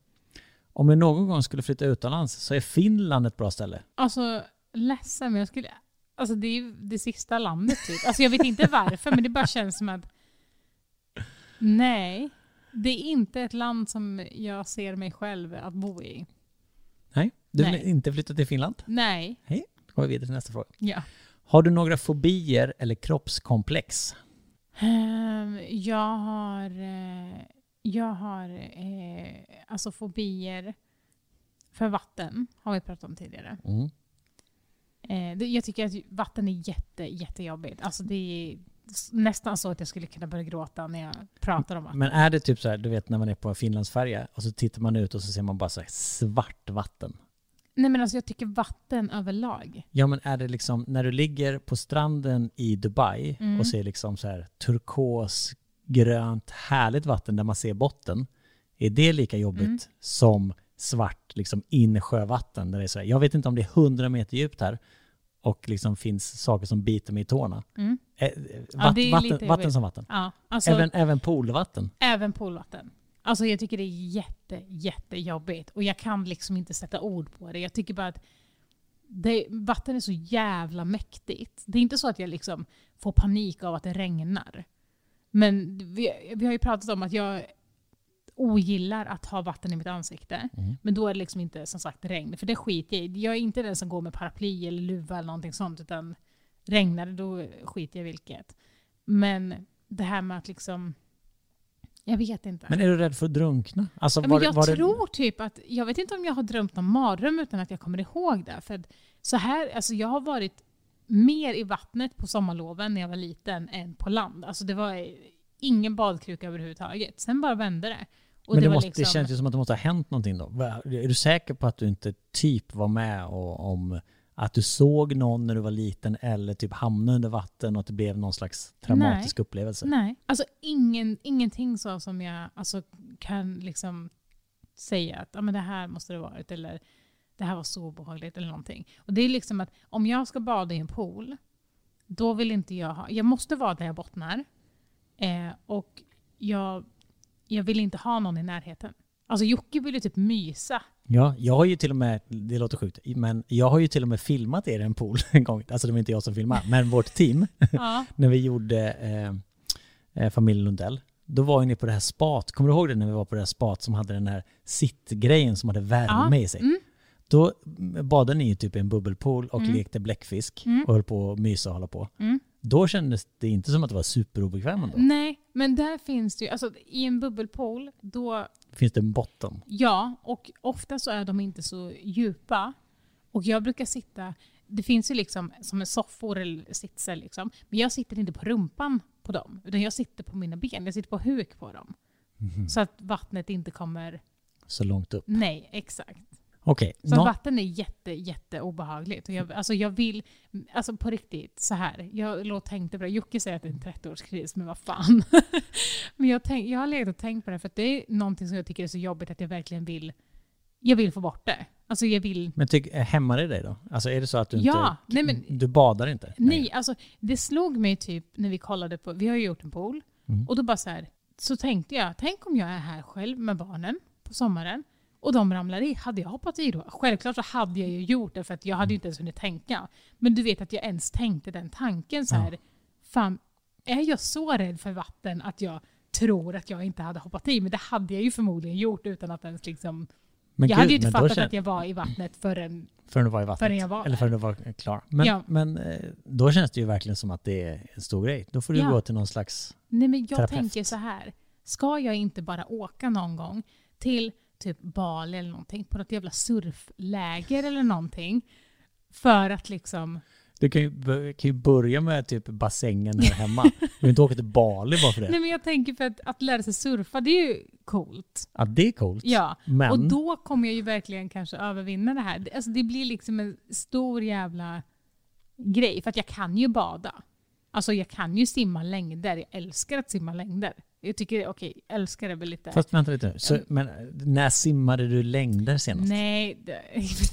Om ni någon gång skulle flytta utomlands så är Finland ett bra ställe. Alltså, ledsen men jag skulle... Alltså det är ju det sista landet typ. Alltså jag vet inte varför men det bara känns som att... Nej. Det är inte ett land som jag ser mig själv att bo i. Nej, du vill Nej. inte flytta till Finland? Nej. Då går vi vidare till nästa fråga. Ja. Har du några fobier eller kroppskomplex? Ehm, jag har... eh, jag har eh, alltså fobier för vatten. Har vi pratat om tidigare. Mm. Eh, jag tycker att vatten är jätte, jättejobbigt. Alltså det är nästan så att jag skulle kunna börja gråta när jag pratar om vatten. Men är det typ så här, du vet när man är på Finlandsfärja och så tittar man ut och så ser man bara så här svart vatten. Nej men alltså jag tycker vatten överlag. Ja men är det liksom, när du ligger på stranden i Dubai Mm. och ser liksom så här turkos, grönt, härligt vatten där man ser botten. Är det lika jobbigt Mm. som svart liksom insjövatten? Där det är så här, jag vet inte om det är 100 meter djupt här och liksom finns saker som biter mig i tårna. Mm. Eh, Ja, vatt, är vatten, vatten som vatten. Ja, alltså Även, även poolvatten. även poolvatten. Alltså jag tycker det är jätte, jättejobbigt. Och jag kan liksom inte sätta ord på det. Jag tycker bara att det, vatten är så jävla mäktigt. Det är inte så att jag liksom får panik av att det regnar. Men vi, vi har ju pratat om att jag ogillar att ha vatten i mitt ansikte. Mm. Men då är det liksom inte som sagt regn, för det skiter jag i. Jag är inte den som går med paraply eller luva eller någonting sånt, utan regnar det då skiter jag vilket. Men det här med att liksom... Jag vet inte. Men är du rädd för att drunkna? Alltså, Ja, var, men jag var det- tror typ att, jag vet inte om jag har drömt någon mardröm utan att jag kommer ihåg det. För så här, alltså jag har varit mer i vattnet på sommarloven när jag var liten än på land. Alltså det var ingen badkruka överhuvudtaget. Sen bara vände det. Och men det, var måste, det liksom- känns ju som att det måste ha hänt någonting då. Är du säker på att du inte typ var med och, om att du såg någon när du var liten eller typ hamnade under vatten och att det blev någon slags traumatisk upplevelse? Nej, alltså ingen, ingenting så som jag alltså, kan liksom säga att ah, men det här måste det varit eller det här var så obehagligt eller någonting. Och det är liksom att om jag ska bada i en pool, då vill inte jag ha, jag måste vara där jag bottnar eh, och jag, jag vill inte ha någon i närheten. Alltså Jocke vill ju typ mysa. Ja, jag har ju till och med, det låter sjukt, men jag har ju till och med filmat er i en pool *laughs* en gång. Alltså det var inte jag som filmade, men vårt team. *laughs* Ja. *laughs* när vi gjorde eh, eh, familjen Lundell. Då var ju ni på det här spat, kommer du ihåg det när vi var på det här spat som hade den här sittgrejen som hade värme i sig? Mm. Då badade ni ju typ i en bubbelpool och Mm. lekte bläckfisk Mm. och höll på att mysa och hålla på. Mm. Då kändes det inte som att det var superobekvämt ändå. Nej, men där finns det ju, alltså i en bubbelpool, då Finns det en botten? Ja, och ofta så är de inte så djupa. Och jag brukar sitta, det finns ju liksom som en soffor eller sitsar liksom. Men jag sitter inte på rumpan på dem, utan jag sitter på mina ben. Jag sitter på huk på dem. Mhm. Så att vattnet inte kommer, Så långt upp. nej exakt. Okej, Så nå- att vatten är jätte, jätte obehagligt. Och jag, alltså jag vill, alltså på riktigt, så här. Jag låg och tänkte på det. Jocke säger att det är en 30-årskris, men vad fan. *laughs* men jag, tänk, jag har legat och tänkt på det, för att det är någonting som jag tycker är så jobbigt att jag verkligen vill, jag vill få bort det. Alltså jag vill, men tyck, hämmar det dig då? Alltså är det så att du Ja, inte... nej men- Du badar inte? nej, alltså det slog mig typ när vi kollade på, vi har ju gjort en pool, Mm. och då bara så här, så tänkte jag, tänk om jag är här själv med barnen på sommaren, och de ramlar i, hade jag hoppat i då? Självklart så hade jag ju gjort det för att jag hade ju inte ens hunnit tänka. Men du vet att jag ens tänkte den tanken så här. Fan, är jag så rädd för vatten att jag tror att jag inte hade hoppat i? Men det hade jag ju förmodligen gjort utan att ens liksom... Men jag gud, hade ju inte fattat att jag var i vattnet förrän... Förrän du var i vattnet? Förrän jag var Eller förrän du var klar? Men, Ja. men eh, då känns det ju verkligen som att det är en stor grej. Då får du Ja. gå till någon slags... Nej men jag Terapeut. tänker så här. Ska jag inte bara åka någon gång till typ Bali eller någonting, på något jävla surfläger eller någonting, för att liksom... Du kan ju, kan ju börja med typ bassängen här hemma. *laughs* Du behöver inte åka till Bali bara för det. Nej men jag tänker för att, att lära sig surfa, det är ju coolt. Ja, det är coolt. Ja, Men, och då kommer jag ju verkligen kanske övervinna det här. Alltså det blir liksom en stor jävla grej, för att jag kan ju bada. Alltså jag kan ju simma längder, jag älskar att simma längder. Jag tycker, okej, älskar är väl lite... fast vänta lite nu. Så, men eh, när simmade du längder senast? Nej, det,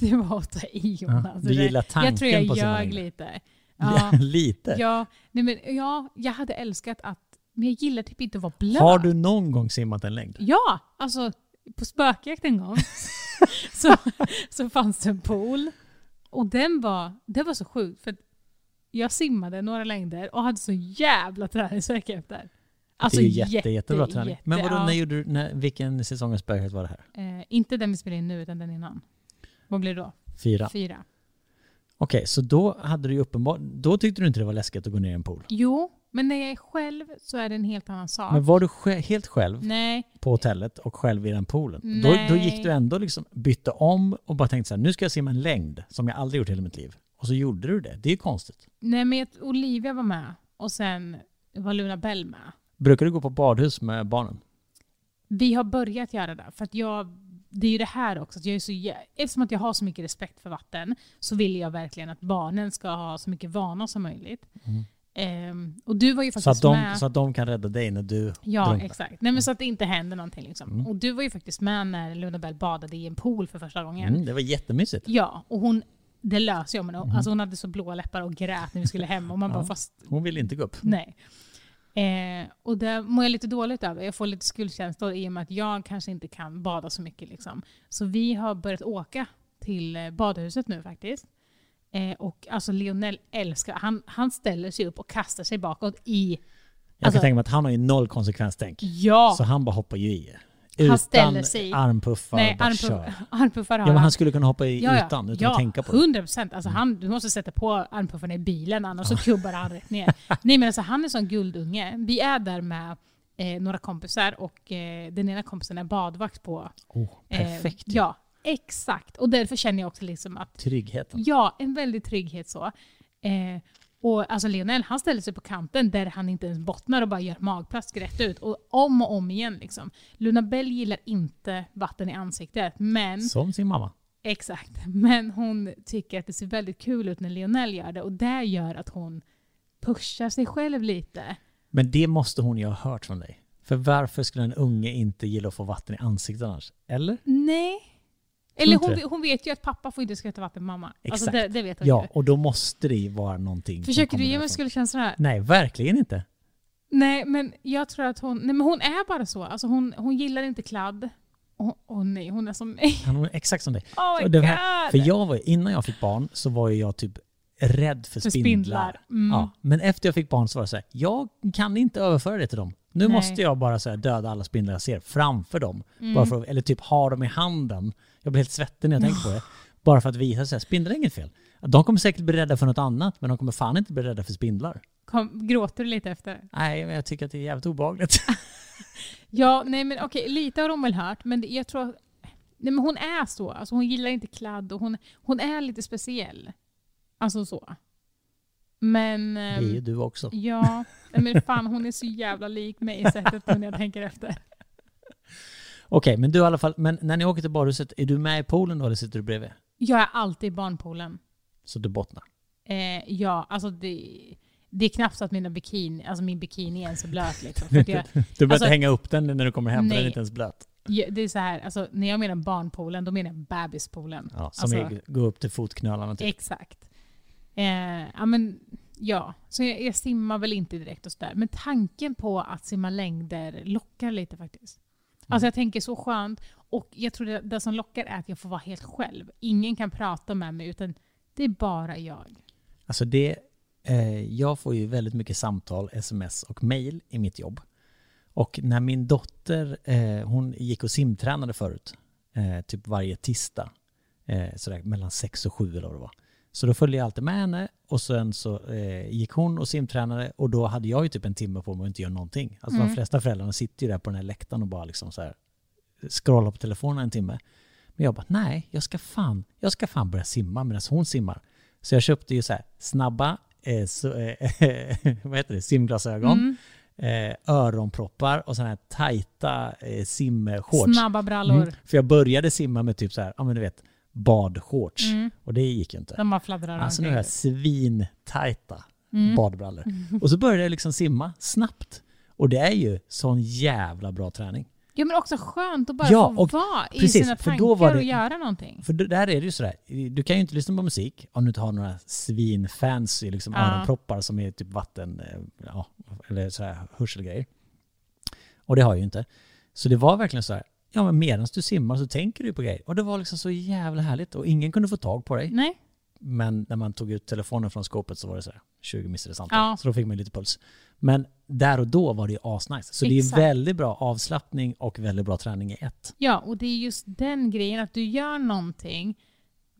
*laughs* det var att ta i Jonas. Ja, du gillar tanken Jag tror jag på att simma ljög lite. Ja, *laughs* Lite? ja, nej men, ja, jag hade älskat att... Men jag gillar typ inte att vara blöt. Har du någon gång simmat en längd? Ja, alltså på spökjakt en gång *laughs* så, så fanns det en pool. Och den var, det var så sjukt för jag simmade några längder och hade så jävla träningsvärk efter. Alltså det är ju jätte, jättebra träning. jätte- Men vadå, ja. när gjorde du, när, vilken säsong av Spökjakt var det här? Eh, inte den vi spelar in nu utan den innan. Vad blir det då? Fyra? Fyra. Okej, så då hade du uppenbart... Då tyckte du inte det var läskigt att gå ner i en pool? Jo, men när jag är själv så är det en helt annan sak. Men var du sj- helt själv Nej, på hotellet och själv i den poolen? Då, då Nej. gick du ändå liksom, bytte om och bara tänkte så här, nu ska jag simma en längd som jag aldrig gjort i hela mitt liv. Och så gjorde du det. Det är ju konstigt. nej men Olivia var med och sen var Luna Bell med. Brukar du gå på badhus med barnen? Vi har börjat göra det. För att jag, det är ju det här också. Att jag är så, eftersom att jag har så mycket respekt för vatten så vill jag verkligen att barnen ska ha så mycket vana som möjligt. Ehm, och du var ju Så faktiskt att, de, med. så att de kan rädda dig när du ja, drunknar. exakt. Nej, men så att det inte händer någonting. Liksom. Mm. Och du var ju faktiskt med när Luna Bell badade i en pool för första gången. Mm, det var jättemysigt. Ja, och hon, det löste jag. Men alltså hon hade så blåa läppar och grät när vi skulle hem. Och man Ja. bara, fast Hon ville inte gå upp. Nej. Eh, och det mår jag lite dåligt över. Jag får lite skuldkänslor i och med att jag kanske inte kan bada så mycket. Liksom. Så vi har börjat åka till eh, badhuset nu faktiskt. Eh, och alltså Lionel älskar, han, han ställer sig upp och kastar sig bakåt i... Jag Alltså- kan tänka mig att han har ju noll konsekvenstänk. Ja! Så han bara hoppar ju i. Utan sig- armpuffar, Nej, bara armpuff, kör. *laughs* armpuffar har Ja, men han. han skulle kunna hoppa i Ja, utan, utan ja, att tänka på det. Mm. 100 procent. Alltså han, du måste sätta på armpuffarna i bilen annars så kubbar han rätt ner. *laughs* Nej men alltså han är sån guldunge. Vi är där med eh, några kompisar och eh, den ena kompisen är badvakt på... Oh, Eh, perfekt. ju. ja, exakt. Och därför känner jag också liksom att Tryggheten. Ja, en väldig trygghet så. Eh, och alltså Lionel han ställer sig på kanten där han inte ens bottnar och bara gör magplask rätt ut. Och om och om igen liksom. Luna Bell gillar inte vatten i ansiktet, men Som sin mamma. exakt. Men hon tycker att det ser väldigt kul ut när Lionel gör det och det gör att hon pushar sig själv lite. Men det måste hon ju ha hört från dig. För varför skulle en unge inte gilla att få vatten i ansiktet annars? Eller? Nej. Eller hon, hon vet ju att pappa får inte skvätta vatten på mamma. Alltså Exakt. det, det vet hon Ja, ju. och då måste det ju vara någonting. Försöker du ge mig därifrån. skuldkänslor här? Nej, verkligen inte. Nej, men jag tror att hon... Nej, men hon är bara så. Alltså hon, hon gillar inte kladd. Åh oh, nej, hon är som mig. Han är exakt som dig. Oh my det god! här- För jag var, innan jag fick barn så var jag typ rädd för, För spindlar. spindlar. Mm. Ja, men efter jag fick barn så var det så här, jag kan inte överföra det till dem. Nu Nej. måste jag bara så här, döda alla spindlar jag ser framför dem. Mm. Bara för, eller typ ha dem i handen. Jag blir helt svettig när jag tänker på det. Bara för att visa sig, spindlar är inget fel. De kommer säkert bli rädda för något annat, men de kommer fan inte bli rädda för spindlar. Kom, gråter du lite efter? Nej, men jag tycker att det är jävligt obehagligt. *laughs* Ja, nej men okej, lite har de väl hört, men det- jag tror att... Nej men hon är så. Alltså hon gillar inte kladd och hon, hon är lite speciell. Alltså så. Men... Det är ehm, ju du också. Ja, men fan hon är så jävla lik mig i sättet när jag tänker efter. *laughs* Okej, men du i alla fall, men när ni åker till badhuset, är du med i poolen då eller sitter du bredvid? Jag är alltid i barnpoolen. Så du bottnar? Eh, ja, alltså det, det är knappt så att mina bikini, alltså min bikini är ens är blöt liksom. För att jag, *laughs* Du behöver Alltså- inte hänga upp den när du kommer hem, för den är inte ens blöt. det är så här, alltså när jag menar barnpoolen, då menar jag bebispoolen. Ja, som Alltså- är, går upp till fotknölarna typ. Exakt. Eh, ja, men, ja, så jag, jag simmar väl inte direkt och sådär. Men tanken på att simma längder lockar lite faktiskt. Alltså jag tänker så skönt. Och jag tror det, det som lockar är att jag får vara helt själv. Ingen kan prata med mig utan det är bara jag. Alltså det, eh, jag får ju väldigt mycket samtal, sms och mail i mitt jobb. Och när min dotter, eh, hon gick och simtränade förut, eh, typ varje tisdag, eh, sådär mellan sex och sju eller vad det var. Så då följde jag alltid med henne och sen så eh, gick hon och simtränade och då hade jag ju typ en timme på mig att inte göra någonting. Alltså de Mm. flesta föräldrarna sitter ju där på den här läktaren och bara liksom så här scrollar på telefonen en timme. Men jag bara, nej, jag ska fan, jag ska fan börja simma medan hon simmar. Så jag köpte ju så här snabba, eh, så, eh, *laughs* vad heter det, simglasögon, Mm. eh, öronproppar och sådana här tajta eh, simshorts. Snabba brallor. Mm. För jag började simma med typ så här, ja men du vet, badshorts. Mm. Och det gick ju inte. De bara fladdrar Alltså nu har jag svintajta Mm. badbrallor. Och så började jag liksom simma snabbt. Och det är ju sån jävla bra träning. Ja men också skönt att bara Ja, få vara i precis, sina för tankar det- och göra någonting. För där är det ju sådär, du kan ju inte lyssna på musik om du inte har några svinfancy liksom Ja. öronproppar som är typ vatten, eh, ja, eller sådär hörselgrejer. Och det har jag ju inte. Så det var verkligen så här, ja men medan du simmar så tänker du på grejer. Och det var liksom så jävla härligt och ingen kunde få tag på dig. Nej? Men när man tog ut telefonen från skåpet så var det så här 20 missade samtal. Ja. Så då fick man lite puls. Men där och då var det ju asnice. Så det är Exakt. väldigt bra avslappning och väldigt bra träning i ett. Ja, och det är just den grejen att du gör någonting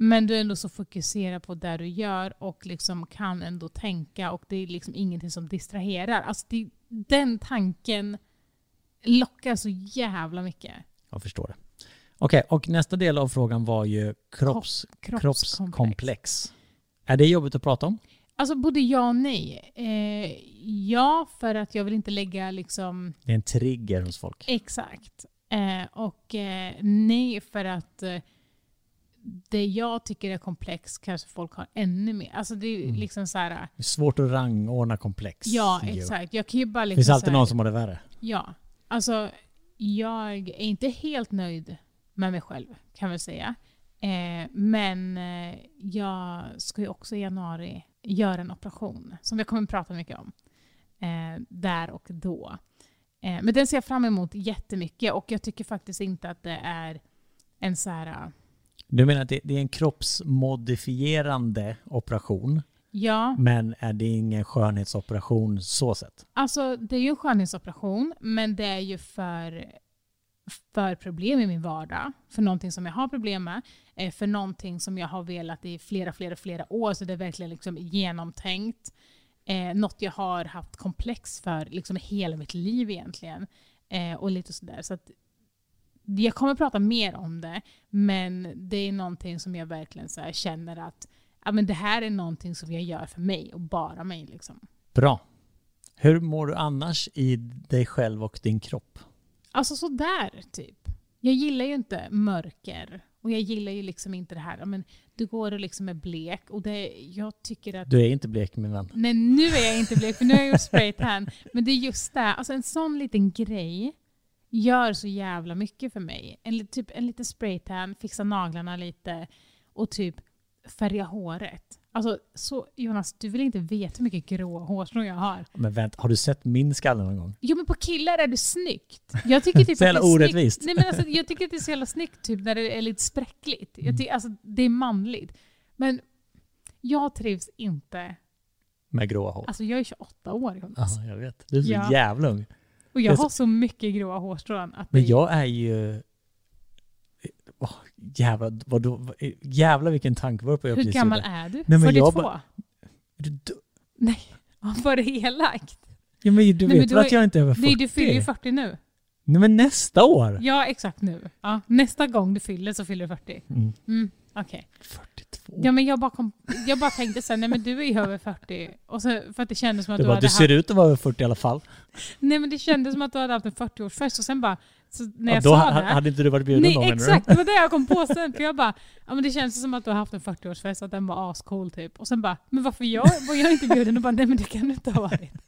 men du är ändå så fokuserad på det du gör och liksom kan ändå tänka och det är liksom ingenting som distraherar. Alltså det, den tanken lockar så jävla mycket. Jag förstår det. Okej, och nästa del av frågan var ju kropps, Kroppskomplex. kroppskomplex. Är det jobbigt att prata om? Alltså både ja och nej. Eh, ja, för att jag vill inte lägga liksom Det är en trigger hos folk. Exakt. Eh, och eh, nej, för att eh, det jag tycker är komplext kanske folk har ännu mer. Alltså det är Mm. liksom så här. Det är svårt att rangordna komplex. Ja, exakt. Jag kan ju bara Det liksom finns så alltid här- någon som har det värre. Ja. Alltså, jag är inte helt nöjd med mig själv, kan man säga. Eh, men eh, jag ska ju också i januari göra en operation, som jag kommer att prata mycket om. Eh, där och då. Eh, men den ser jag fram emot jättemycket och jag tycker faktiskt inte att det är en så här... Eh, du menar att det, det är en kroppsmodifierande operation, Ja, men är det ingen skönhetsoperation så sett? alltså det är ju en skönhetsoperation, men det är ju för för problem i min vardag, för någonting som jag har problem med, eh, för någonting som jag har velat i flera, flera, flera år, så det är verkligen liksom genomtänkt. Eh, något jag har haft komplex för liksom hela mitt liv egentligen. Eh, och lite sådär. Så att jag kommer prata mer om det, men det är någonting som jag verkligen så känner att ja, men det här är någonting som jag gör för mig och bara mig. Liksom. Bra. Hur mår du annars i dig själv och din kropp? Alltså sådär, typ. Jag gillar ju inte mörker. Och jag gillar ju liksom inte det här, men du går och liksom är blek och det, jag tycker att... Du är inte blek min vän. Nej, nu är jag inte blek för nu har jag gjort spraytan. Men det är just det, alltså en sån liten grej gör så jävla mycket för mig. En, typ, en liten spraytan, fixa naglarna lite och typ färga håret. Alltså, så, Jonas, du vill inte veta hur mycket grå hårstrån jag har. Men vänta, har du sett min skalle någon gång? Jo men på killar är det snyggt. Jag tycker typ *laughs* så jävla orättvist. Nej, men alltså, jag tycker att det är så jävla snyggt typ, när det är lite spräckligt. Jag tycker, alltså, det är manligt. Men jag trivs inte... Med gråa hår? Alltså jag är 28 år Jonas. Ja, jag vet. Du är så Ja. jävla ung. Och jag har så mycket gråa hårstrån. Att Men jag är ju... Oh, jävlar, vadå, jävlar vilken tankvurpa jag Hur precis gammal gjorde. är du? men 42? jag bara- Är du? Nej, *laughs* var det elakt? Ja, men du Nej, vet väl att jag inte är över 40? Nej, du fyller ju 40 nu. Nej men nästa år! Ja, exakt nu. Ja, nästa gång du fyller så fyller du 40. Mm. Mm, Okej. 42. Ja, men jag bara, kom, jag bara tänkte sen, nej men du är ju över 40. Och så, för att det kändes som att Du, du, bara, hade du ser haft, ut att vara över 40 i alla fall. Nej men det kändes som att du hade haft en 40-årsfest och sen bara, så när Ja, jag då sa det. hade inte du varit bjuden då Nej menar du? exakt, det var det jag kom på sen. För jag bara, ja men det känns som att du har haft en 40-årsfest, att den var ascool typ. Och sen bara, men varför jag, var jag inte bjuden? Och bara, nej men det kan du inte ha varit. *laughs*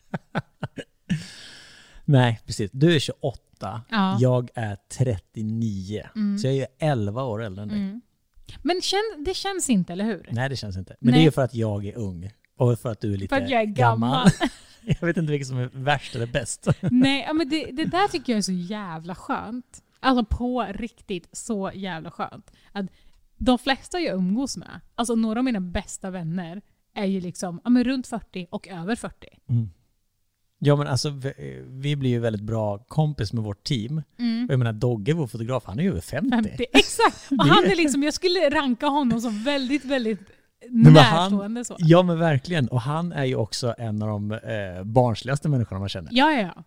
Nej, precis. Du är 28, Ja. jag är 39. Mm. Så jag är 11 år äldre än dig. Mm. Men känn, det känns inte, eller hur? Nej, det känns inte. Men Nej. det är för att jag är ung. Och för att du är lite För att jag är gammal. *laughs* *laughs* jag vet inte vilket som är värst eller bäst. *laughs* Nej, men det, det där tycker jag är så jävla skönt. Alltså på riktigt så jävla skönt. Att de flesta jag umgås med, alltså några av mina bästa vänner, är ju liksom ja, men runt 40 och över 40. Mm. Ja men alltså vi, vi blir ju väldigt bra kompis med vårt team. Mm. Och jag menar Dogge, vår fotograf, han är ju över 50. 50. Exakt! *laughs* Och han är liksom, jag skulle ranka honom som väldigt, väldigt men han- närstående så. Ja men verkligen. Och han är ju också en av de eh, barnsligaste människorna man känner. Ja, ja, ja.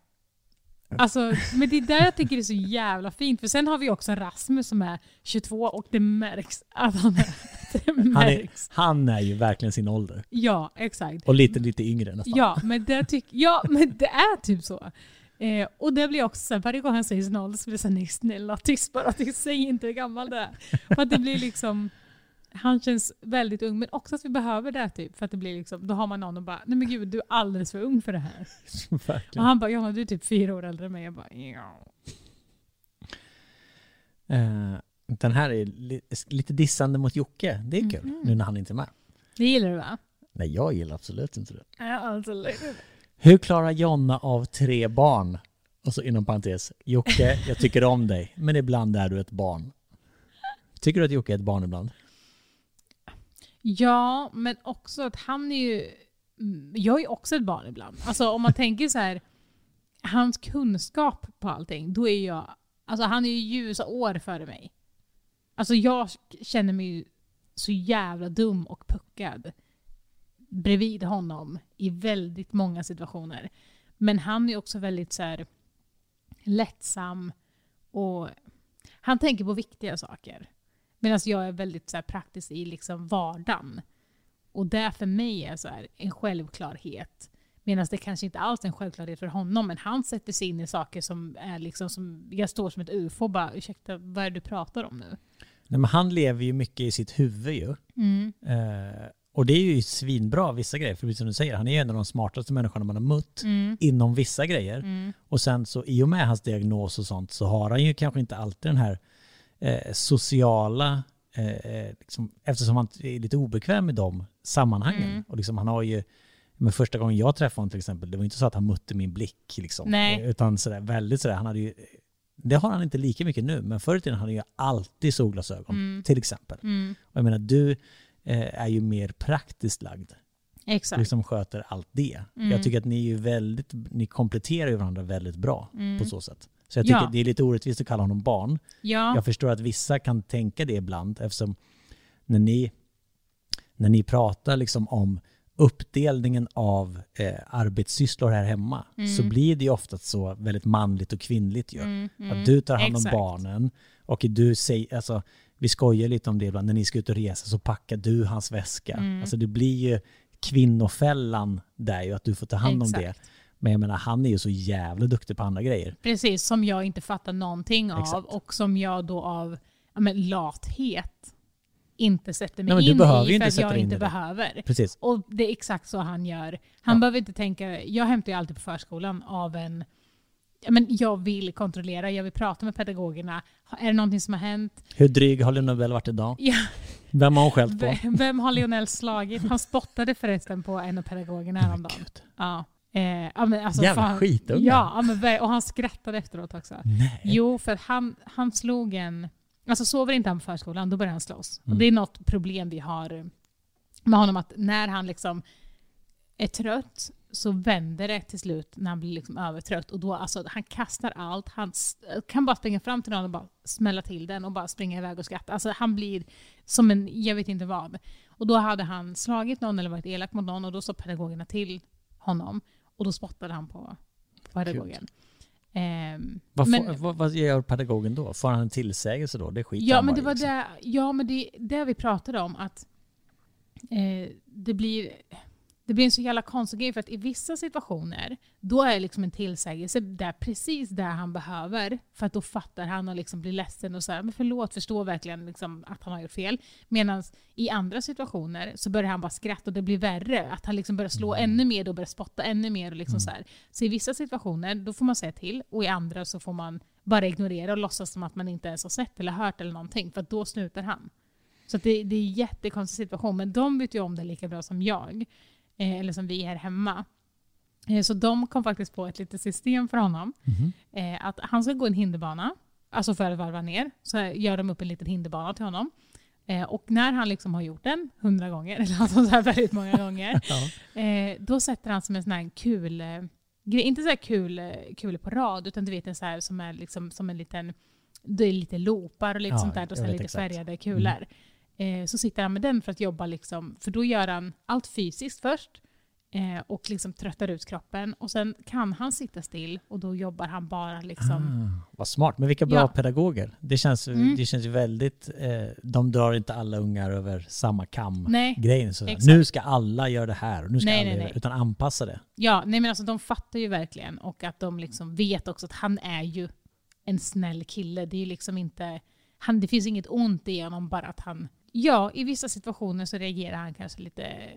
Alltså, men det är där jag tycker det är så jävla fint. För sen har vi också Rasmus som är 22 och det märks att han är... *laughs* Det Han är, märks. han är ju verkligen sin ålder. Ja, exakt. Och lite, lite yngre nästan. Ja, men det, tyck, ja, men det är typ så. Eh, och det blir också så här, varje gång han säger sin ålder så blir det såhär, nej snälla tyst bara, tyst, säg inte hur gammal det är. För att det blir liksom, han känns väldigt ung, men också att vi behöver det typ. För att det blir liksom, då har man någon och bara, nej men gud du är alldeles för ung för det här. *laughs* Och han bara, ja du är typ fyra år äldre än mig. Jag bara, ja. Eh, den här är li, lite dissande mot Jocke. Det är kul, Mhm. nu när han inte är med. Det gillar du va? Nej, jag gillar absolut inte det. Ja, alltså, Hur klarar Jonna av tre barn? Och så inom parentes, Jocke, jag tycker om dig, men ibland är du ett barn. Tycker du att Jocke är ett barn ibland? Ja, men också att han är ju... Mm, jag är ju också ett barn ibland. Alltså om man tänker så här, hans kunskap på allting, då är jag... Alltså han är ju ljusa år före mig. Alltså jag känner mig ju så jävla dum och puckad bredvid honom i väldigt många situationer. Men han är också väldigt så här lättsam och han tänker på viktiga saker. Medan jag är väldigt så här, praktisk i liksom vardagen. Och det för mig är så här, en självklarhet. Medan det kanske inte alls är en självklarhet för honom. Men han sätter sig in i saker som är liksom som... Jag står som ett ufo och bara ursäkta, vad är det du pratar om nu? Nej, men han lever ju mycket i sitt huvud ju. Mm. Eh, och det är ju svinbra vissa grejer, för precis som du säger, han är ju en av de smartaste människorna man har mött Mm. inom vissa grejer. Mm. Och sen så i och med hans diagnos och sånt så har han ju kanske inte alltid den här eh, sociala, eh, eh, liksom, eftersom han är lite obekväm i de sammanhangen. Mm. Och liksom han har ju, men första gången jag träffade honom till exempel, det var inte så att han mötte min blick liksom. Nej. Eh, Utan sådär, väldigt sådär, han hade ju, det har han inte lika mycket nu, men förr i tiden hade han ju alltid solglasögon, Mm. till exempel. Mm. Och jag menar, du eh, är ju mer praktiskt lagd Exakt. liksom sköter allt det. Mm. Jag tycker att ni är ju väldigt, ni kompletterar ju varandra väldigt bra Mm. på så sätt. Så jag tycker Ja. det är lite orättvist att kalla honom barn. Ja, Jag förstår att vissa kan tänka det ibland eftersom när ni, när ni pratar liksom om uppdelningen av eh, arbetssysslor här hemma så blir det ju ofta så väldigt manligt och kvinnligt ju. mm, mm, Att du tar hand om exakt. barnen och du säger, alltså vi skojar lite om det ibland, när ni ska ut och resa så packar du hans väska. Mm. Alltså det blir ju kvinnofällan där ju, att du får ta hand om det. Men jag menar, han är ju så jävla duktig på andra grejer. Precis, som jag inte fattar någonting av Exakt. och som jag då av ja, men, lathet inte sätter mig Nej, in i inte för att sätta jag inte det. behöver. Precis. Och det är exakt så han gör. Han Ja. behöver inte tänka, jag hämtar ju alltid på förskolan av en Ja, men jag vill kontrollera, jag vill prata med pedagogerna. Är det någonting som har hänt? Hur dryg har Lennobel varit idag? Ja, Vem har hon skällt på? vem har Lionel slagit? Han spottade förresten på en av pedagogerna häromdagen. Ja. Eh, ja, men alltså, Jävla fan- skitunge. Ja, men, och han skrattade efteråt också. Nej. Jo, för han, han slog en... Alltså sover inte han på förskolan, då börjar han slåss. Mm. Och det är något problem vi har med honom, att när han liksom är trött så vänder det till slut när han blir liksom övertrött. Och då, alltså, han kastar allt, han kan bara springa fram till någon och bara smälla till den och bara springa iväg och skratta. Alltså han blir som en, jag vet inte vad. Och då hade han slagit någon eller varit elak mot någon och då sa pedagogerna till honom. Och då spottade han på pedagogen. Ehm, Vad, men- får, vad, vad gör pedagogen då? Får han en tillsägelse då? Det skiter Ja, men det var liksom. det, ja, men det, det vi pratade om. Att eh, det, blir, det blir en så jävla konstig grej. För att i vissa situationer, då är liksom en tillsägelse där, precis där han behöver. För att då fattar han och liksom blir ledsen och säger men förlåt, förstår verkligen liksom att han har gjort fel. Medan i andra situationer så börjar han bara skratta och det blir värre. Att han liksom börjar slå ännu mer och börjar spotta ännu mer. Och liksom så, här. så i vissa situationer då får man säga till och i andra så får man bara ignorera och låtsas som att man inte ens har sett eller hört eller någonting. För att då slutar han. Så det, det är en jättekonstig situation. Men de vet ju om det lika bra som jag. Eh, eller som vi här hemma. Eh, så de kom faktiskt på ett litet system för honom. Mhm. Eh, att han ska gå en hinderbana. Alltså för att varva ner. Så gör de upp en liten hinderbana till honom. Och när han liksom har gjort den hundra gånger, *laughs* eller alltså så här väldigt många *laughs* gånger. Ja. Då sätter han som en sån här kul, grej, inte så här kul, kul på rad, utan du vet en så här som är liksom som en liten, det är lite loopar och lite Ja, sånt där, och vet lite exakt. färgade kulor. Eh, så sitter han med den för att jobba, liksom, för då gör han allt fysiskt först, eh, och liksom tröttar ut kroppen. Och sen kan han sitta still och då jobbar han bara liksom, Ah, vad smart. Men vilka bra Ja. pedagoger. Det känns, Mm. det känns ju väldigt... Eh, de drar inte alla ungar över samma kam. nej, Grejen så. Nu ska alla göra det här och nu ska Nej, alla nej, nej. det. Utan anpassa det. Ja, nej men alltså de fattar ju verkligen och att de liksom vet också att han är ju en snäll kille. Det är ju liksom inte, han, det finns inget ont i honom, bara att han, ja i vissa situationer så reagerar han kanske lite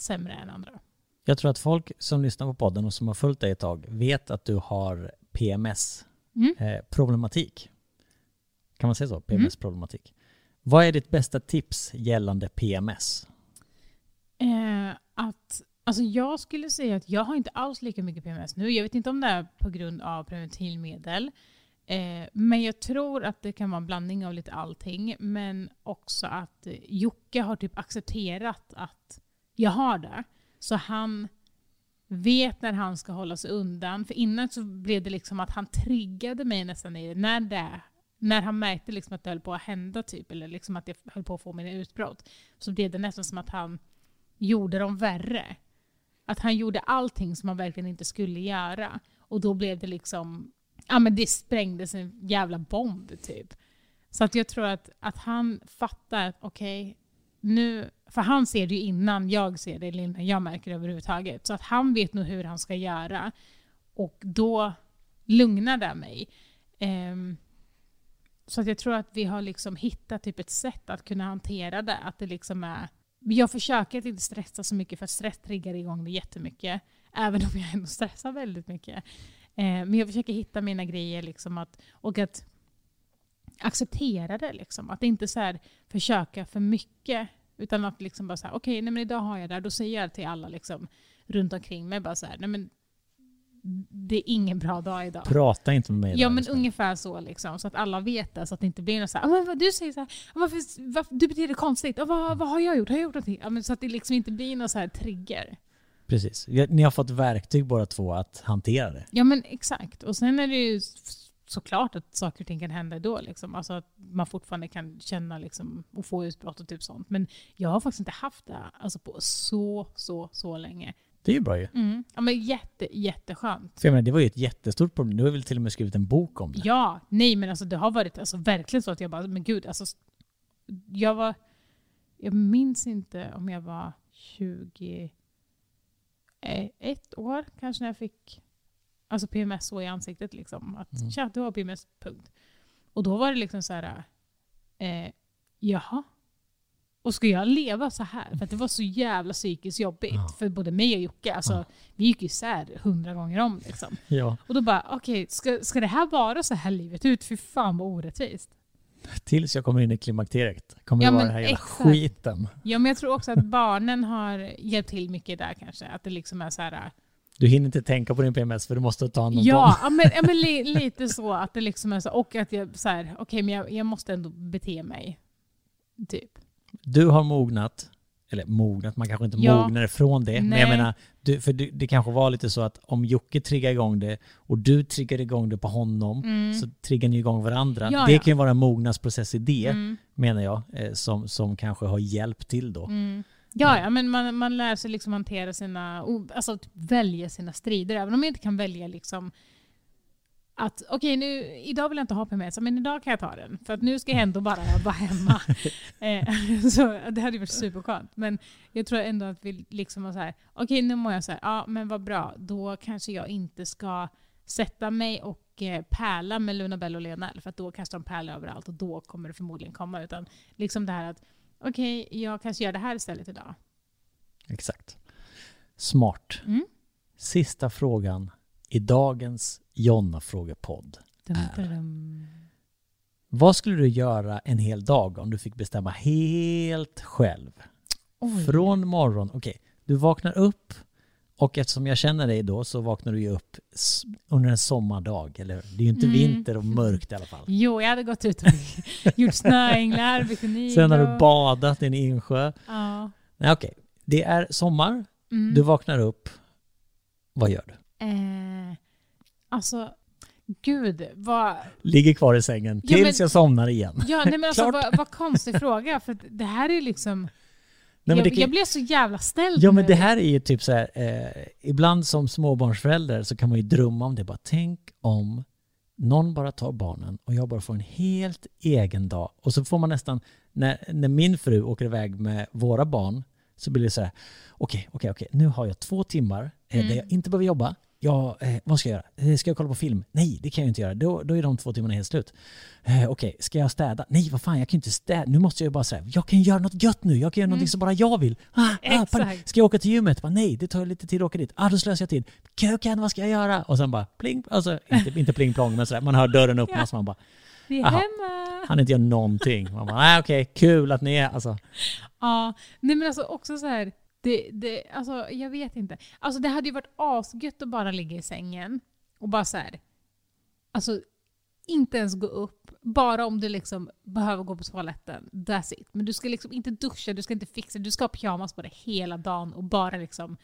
sämre än andra. Jag tror att folk som lyssnar på podden och som har följt dig ett tag vet att du har Mm. PMS-problematik. kan man säga så? PMS-problematik. Vad är ditt bästa tips gällande PMS? Eh, att, alltså jag skulle säga att jag har inte alls lika mycket PMS nu. Jag vet inte om det är på grund av preventivmedel. Eh, men jag tror att det kan vara en blandning av lite allting. Men också att eh, Jocke har typ accepterat att jag har det. Så han vet när han ska hålla sig undan. För innan så blev det liksom att han triggade mig nästan i det. När, det, när han märkte liksom att det höll på att hända, typ, eller liksom att jag höll på att få mina utbrott, så blev det nästan som att han gjorde dem värre. Att han gjorde allting som han verkligen inte skulle göra. Och då blev det liksom, ja men det sprängdes en jävla bomb typ. Så att jag tror att, att han fattar att okej, nu, för han ser det ju innan jag ser det, eller innan jag märker det överhuvudtaget. Så att han vet nog hur han ska göra. Och då lugnar det mig. Um, så att jag tror att vi har liksom hittat typ ett sätt att kunna hantera det. Att det liksom är jag försöker att inte stressa så mycket för att stress triggar igång det jättemycket. Även om jag ändå stressar väldigt mycket. Eh, men jag försöker hitta mina grejer liksom att, och att acceptera det. Liksom. Att inte så här försöka för mycket. Utan att liksom bara säga, okej, okay, idag har jag det här. Då säger jag till alla liksom, runt omkring mig bara så här, nej men det är ingen bra dag idag. Prata inte med mig. Ja men liksom. ungefär så liksom, så att alla vet det. Så att det inte blir något så här, "Ah, du säger så här, "Ah, varför, varför, du beter dig konstigt, Ah, vad, vad har jag gjort? Har jag gjort någonting? Ja, men så att det liksom inte blir någon så här trigger. Precis. Ni har fått verktyg båda två att hantera det. Ja men exakt. Och sen är det ju såklart att saker och ting kan hända då. Liksom. Alltså att man fortfarande kan känna liksom, och få utbrott och typ sånt. Men jag har faktiskt inte haft det alltså på så, så, så länge. Det är ju bra ju. Mm. Ja, men jätte, jätteskönt. För jag menar, det var ju ett jättestort problem. Du har väl till och med skrivit en bok om det? Ja, nej men alltså det har varit alltså, verkligen så att jag bara, men gud, alltså, jag var, jag minns inte om jag var 21 år kanske när jag fick alltså PMS så i ansiktet liksom. Att Mm. tja, du har PMS, punkt. Och då var det liksom så här, eh, jaha? Och ska jag leva så här? För att det var så jävla psykiskt jobbigt Ja. för både mig och Jocke. Alltså, Ja. Vi gick isär hundra gånger om. Liksom. Ja. Och då bara, okej, ska, ska det här vara så här livet ut? Fy fan vad orättvist. Tills jag kommer in i klimakteriet. Kommer Ja, det vara den här jävla exakt. skiten. Ja, men jag tror också att barnen har hjälpt till mycket där kanske. Att det liksom är så här... Du hinner inte tänka på din PMS för du måste ta hand om Ja, dem. ja, men, ja, men li, *laughs* lite så. Att det liksom är så. Och att jag så här, okej, men jag, jag måste ändå bete mig. Typ. Du har mognat. Eller mognat, man kanske inte Ja. mognar ifrån det. Men jag Nej. menar, du, för du, det kanske var lite så att om Jocke triggar igång det och du triggar igång det på honom Mm. så triggar ni igång varandra. Ja, det ja. kan ju vara en mognadsprocess i det, Mm, menar jag, eh, som, som kanske har hjälpt till då. mm. Ja, ja, men man, man lär sig liksom hantera sina, alltså typ välja sina strider. Även om jag inte kan välja liksom att okej, nu idag vill jag inte ha PMS, men idag kan jag ta den. För att nu ska jag ändå bara vara hemma. *laughs* eh, *laughs* så det hade varit superskönt. Men jag tror ändå att vi liksom var så här, okej nu mår jag så här, ja men vad bra, då kanske jag inte ska sätta mig och eh, pärla med Luna Bell och Lionel, för att då kastar de pärlor överallt och då kommer det förmodligen komma. Utan liksom det här att, okej, jag kanske gör det här istället idag. Exakt. Smart. Mm. Sista frågan i dagens Jonna-frågepodd. Dum, Är. dum, dum. Vad skulle du göra en hel dag om du fick bestämma helt själv? Oj. Från morgon, okej, du vaknar upp och eftersom jag känner dig då så vaknar du ju upp under en sommardag, eller Det är ju inte Mm. vinter och mörkt i alla fall. Jo, jag hade gått ut och *laughs* gjort snöänglar, bikini. Sen har du badat i en insjö. Ja. Nej okej, det är sommar, Mm. du vaknar upp. Vad gör du? Eh, alltså, gud vad... Ligger kvar i sängen Ja, tills men- jag somnar igen. Ja, nej, men alltså, *laughs* vad, vad konstig fråga. För det här är liksom... Nej, men jag, kan- jag blev så jävla ställd Ja men det här är ju typ så här, eh, ibland som småbarnsförälder så kan man ju drömma om det. Bara tänk om någon bara tar barnen och jag bara får en helt egen dag. Och så får man nästan, när, när min fru åker iväg med våra barn så blir det så här, okej, okej, okej, nu har jag två timmar eh, Mm. där jag inte behöver jobba. Ja, eh, vad ska jag göra? Eh, Ska jag kolla på film? Nej, det kan jag inte göra. Då, då är de två timmarna helt slut. Eh, Okej, ska jag städa? Nej, vad fan, jag kan inte städa. Nu måste jag bara säga, jag kan göra något gött nu. Jag kan göra Mm. någonting som bara jag vill. Ah, ah, Exakt. Ska jag åka till gymmet? Bara, nej, det tar lite tid att åka dit. Ah, då slösar jag tid. Köken, vad ska jag göra? Och sen bara pling, alltså inte, inte pling plong, men sådär. Man hör dörren öppnas, man bara, Vi är Aha. hemma. han inte gör någonting. Man bara, nej okej, kul att ni är, alltså. Ja, nej men alltså också så här. Det, det, alltså, jag vet inte. Alltså, det hade ju varit asgött att bara ligga i sängen och bara så här. Alltså, inte ens gå upp. Bara om du liksom behöver gå på toaletten. That's it. Men du ska liksom inte duscha, du ska inte fixa, du ska ha pyjamas på dig hela dagen och bara liksom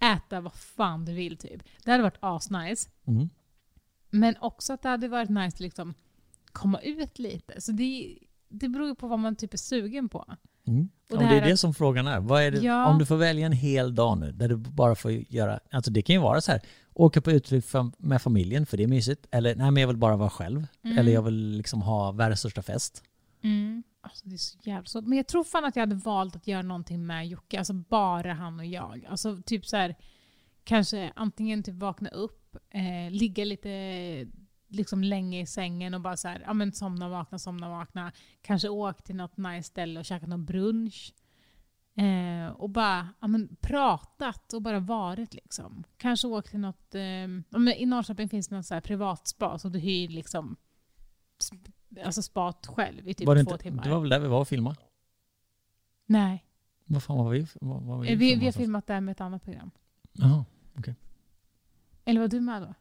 äta vad fan du vill typ. Det hade varit asnice. Mm. Men också att det hade varit nice att liksom komma ut lite. Så det, det beror ju på vad man typ är sugen på. Mm. Och det det, är det att- som frågan är. Vad är det, Ja. Om du får välja en hel dag nu, där du bara får göra, alltså det kan ju vara så här, åka på utflykt med familjen för det är mysigt, eller nej men jag vill bara vara själv, Mm. eller jag vill liksom ha världens största fest. Mm. Alltså det är så jävla svårt. Men jag tror fan att jag hade valt att göra någonting med Jocke. Alltså bara han och jag. Alltså typ så här, kanske antingen typ vakna upp, eh, ligga lite liksom länge i sängen och bara så här, ja men somna, vakna, somna, vakna. Kanske åka till något nice ställe och käka någon brunch. Eh, och bara ja, men, pratat och bara varit liksom. Kanske åkt till något, eh, ja, men i Norrköping finns det något så här privat spa så du hyr liksom sp- alltså spat själv i typ var det, två inte, timmar. det var väl där vi var och filmade? Nej, Vad fan var vi? Var, var Eh, vi, vi har filmat det här med ett annat program. Jaha. Eller var du med då?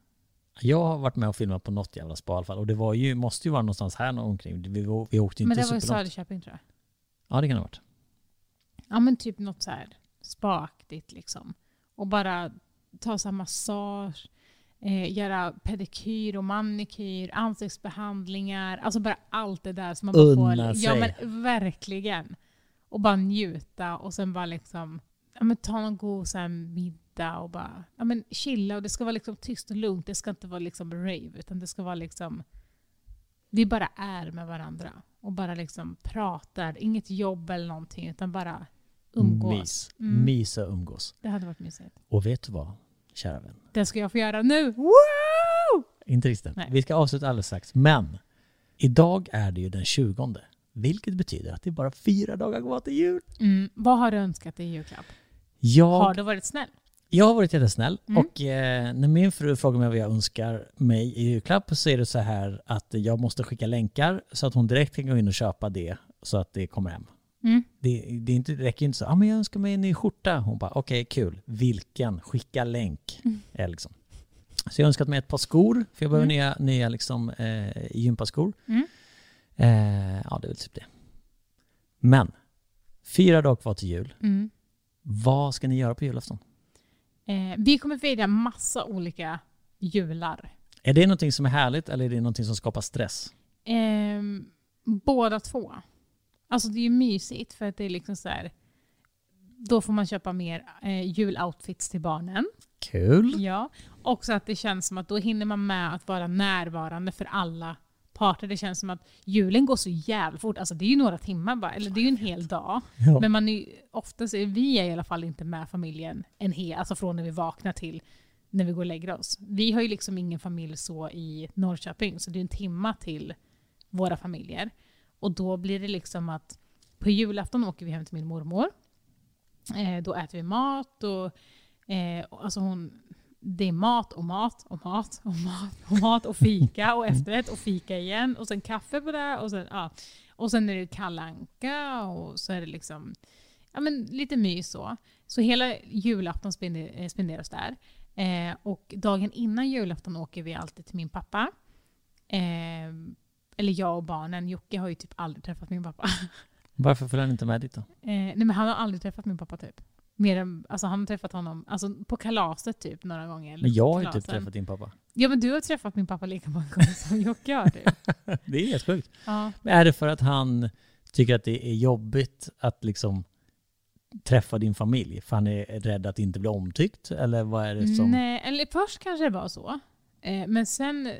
Jag har varit med och filmat på något jävla spa i alla fall, och det var ju, måste ju vara någonstans här någon omkring. Vi, vi åkte ju Men inte det var i. Söderköping tror jag. Ja det kan det ha varit. Ja men typ något så här spaaktigt liksom. Och bara ta så här massage, eh, göra pedikyr och manikyr, ansiktsbehandlingar, alltså bara allt det där som man bara Unna får... Ja sig. men verkligen. Och bara njuta och sen bara liksom ja, men ta någon god så här, middag och bara ja, men chilla. Och det ska vara liksom tyst och lugnt. Det ska inte vara liksom rave utan det ska vara liksom vi bara är med varandra och bara liksom pratar. Inget jobb eller någonting utan bara umgås. Mys. Mm. Mysa och umgås. Det hade varit mysigt. Och vet du vad, kära vän? Det ska jag få göra nu. Wow! Inte riktigt. Nej. Vi ska avsluta alldeles strax. Men idag är det ju den 20. Vilket betyder att det är bara fyra dagar kvar till jul. Mm. Vad har du önskat dig i julklapp? Jag, Har du varit snäll? Jag har varit jättesnäll Mm. och eh, när min fru frågar mig vad jag önskar mig i julklapp så är det så här att jag måste skicka länkar så att hon direkt kan gå in och köpa det så att det kommer hem. Mm. Det, det, är inte, det räcker inte så, ah, men jag önskar mig en ny skjorta. Hon bara, okej kul, vilken? Skicka länk. Mm. Är liksom. Så jag har önskat mig ett par skor, för jag behöver Mm. nya, nya liksom, eh, gympaskor. Mm. Eh, ja, det är väl typ det. Men, fyra dagar kvar till jul. Mm. Vad ska ni göra på julafton? Eh, vi kommer fira massa olika jular. Är det någonting som är härligt eller är det någonting som skapar stress? Ehm, båda två. Alltså det är ju mysigt för att det är liksom så här. Då får man köpa mer eh, juloutfits till barnen. Kul! Ja. Också att det känns som att då hinner man med att vara närvarande för alla parter. Det känns som att julen går så jävla fort. Alltså det är ju några timmar bara, eller det är ju en hel dag. Ja. Men man är, oftast är vi är i alla fall inte med familjen en hel, alltså från när vi vaknar till när vi går och lägger oss. Vi har ju liksom ingen familj så i Norrköping, så det är en timma till våra familjer. Och då blir det liksom att på julafton åker vi hem till min mormor. Eh, då äter vi mat och eh, alltså hon, det är mat och mat och mat och mat och mat och fika och efterrätt och fika igen och sen kaffe på det och sen, ja. och sen är det kalanka och så är det liksom ja, men lite mys så. Så hela julafton eh, spenderas där. Eh, och dagen innan julafton åker vi alltid till min pappa. Eh, eller jag och barnen. Jocke har ju typ aldrig träffat min pappa. *laughs* Varför följer han inte med dit då? Eh, nej men han har aldrig träffat min pappa typ. Mer än, alltså han har träffat honom alltså, på kalaset typ några gånger. Men jag har ju typ träffat din pappa. Ja men du har träffat min pappa lika många gånger som Jocke har typ. *laughs* Det är helt sjukt. Ja. Men är det för att han tycker att det är jobbigt att liksom träffa din familj? För han är rädd att inte bli omtyckt? Eller vad är det som... Nej, eller först kanske det var så. Eh, men sen,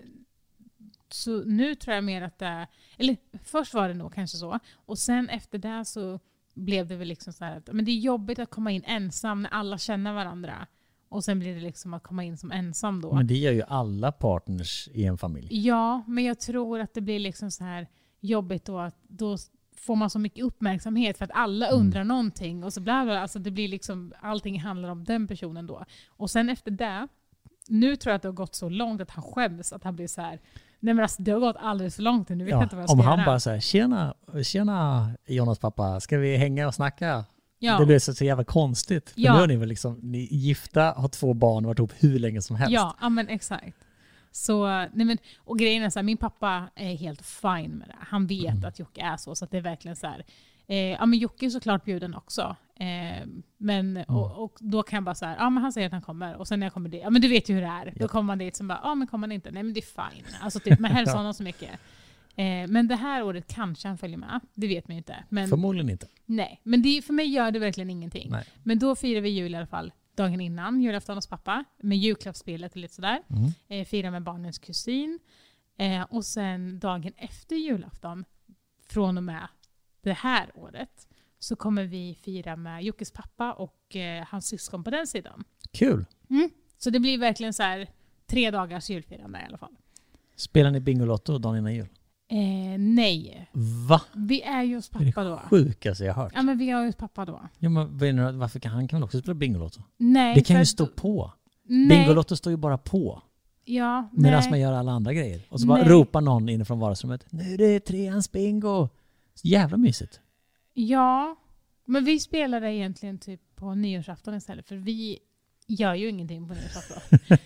så nu tror jag mer att det är, eller först var det nog kanske så. Och sen efter det så blev det väl liksom så här att men det är jobbigt att komma in ensam när alla känner varandra. Och sen blir det liksom att komma in som ensam då. Men det gör ju alla partners i en familj. Ja, men jag tror att det blir liksom så här jobbigt då att då får man så mycket uppmärksamhet för att alla Mm. undrar någonting och så bla bla, alltså det blir liksom, allting handlar om den personen då. Och sen efter det, nu tror jag att det har gått så långt att han skäms, att han blir så här. Nej men alltså det har gått alldeles för långt nu, nu vet jag Ja, inte vad jag ska om han göra. bara säger tjena, tjena Jonas pappa, ska vi hänga och snacka? ja. Det blir så, så jävla konstigt. För Ja. nu är ni väl liksom, ni är gifta, har två barn och varit ihop hur länge som helst. Ja, ja men exakt. Så, nej men, och grejen är så här, min pappa är helt fine med det. Han vet Mm. att Jocke är så, så att det är verkligen så här. Eh, ja men Jocke är såklart bjuden också. Eh, men, Mm. och, och då kan jag bara så här, ja men han säger att han kommer. Och sen när jag kommer dit, ja men du vet ju hur det är. Då kommer man dit som bara, ja men kommer han inte? Nej men det är fine. Alltså typ, man hälsar *laughs* honom så mycket. Eh, men det här året kanske han följer med. Det vet man ju inte. Men, Förmodligen inte. nej, men det, för mig gör det verkligen ingenting. Nej. Men då firar vi jul i alla fall dagen innan, julafton hos pappa, med julklappsspelet och lite sådär. Mm. Eh, firar med barnens kusin. Eh, och sen dagen efter julafton, från och med det här året, så kommer vi fira med Jockes pappa och eh, hans syskon på den sidan. Kul! Så det blir verkligen så här tre dagars julfirande i alla fall. Spelar ni Bingolotto dagen innan jul? Eh, nej, Va? vi är ju hos Det är det pappa då. sjukaste jag har hört. Ja men vi är hos pappa då. Ja, men, varför kan han kan väl också spela Bingolotto? Nej, Det kan ju stå på. Nej, Bingolotto står ju bara på. ja, Medan man gör alla andra grejer. Och så bara Nej. ropar någon inifrån vardagsrummet. Nu är det treans bingo! Så jävla mysigt. Ja, men vi spelar det egentligen typ på nyårsafton istället. För vi gör ju ingenting på nyårsafton. *laughs*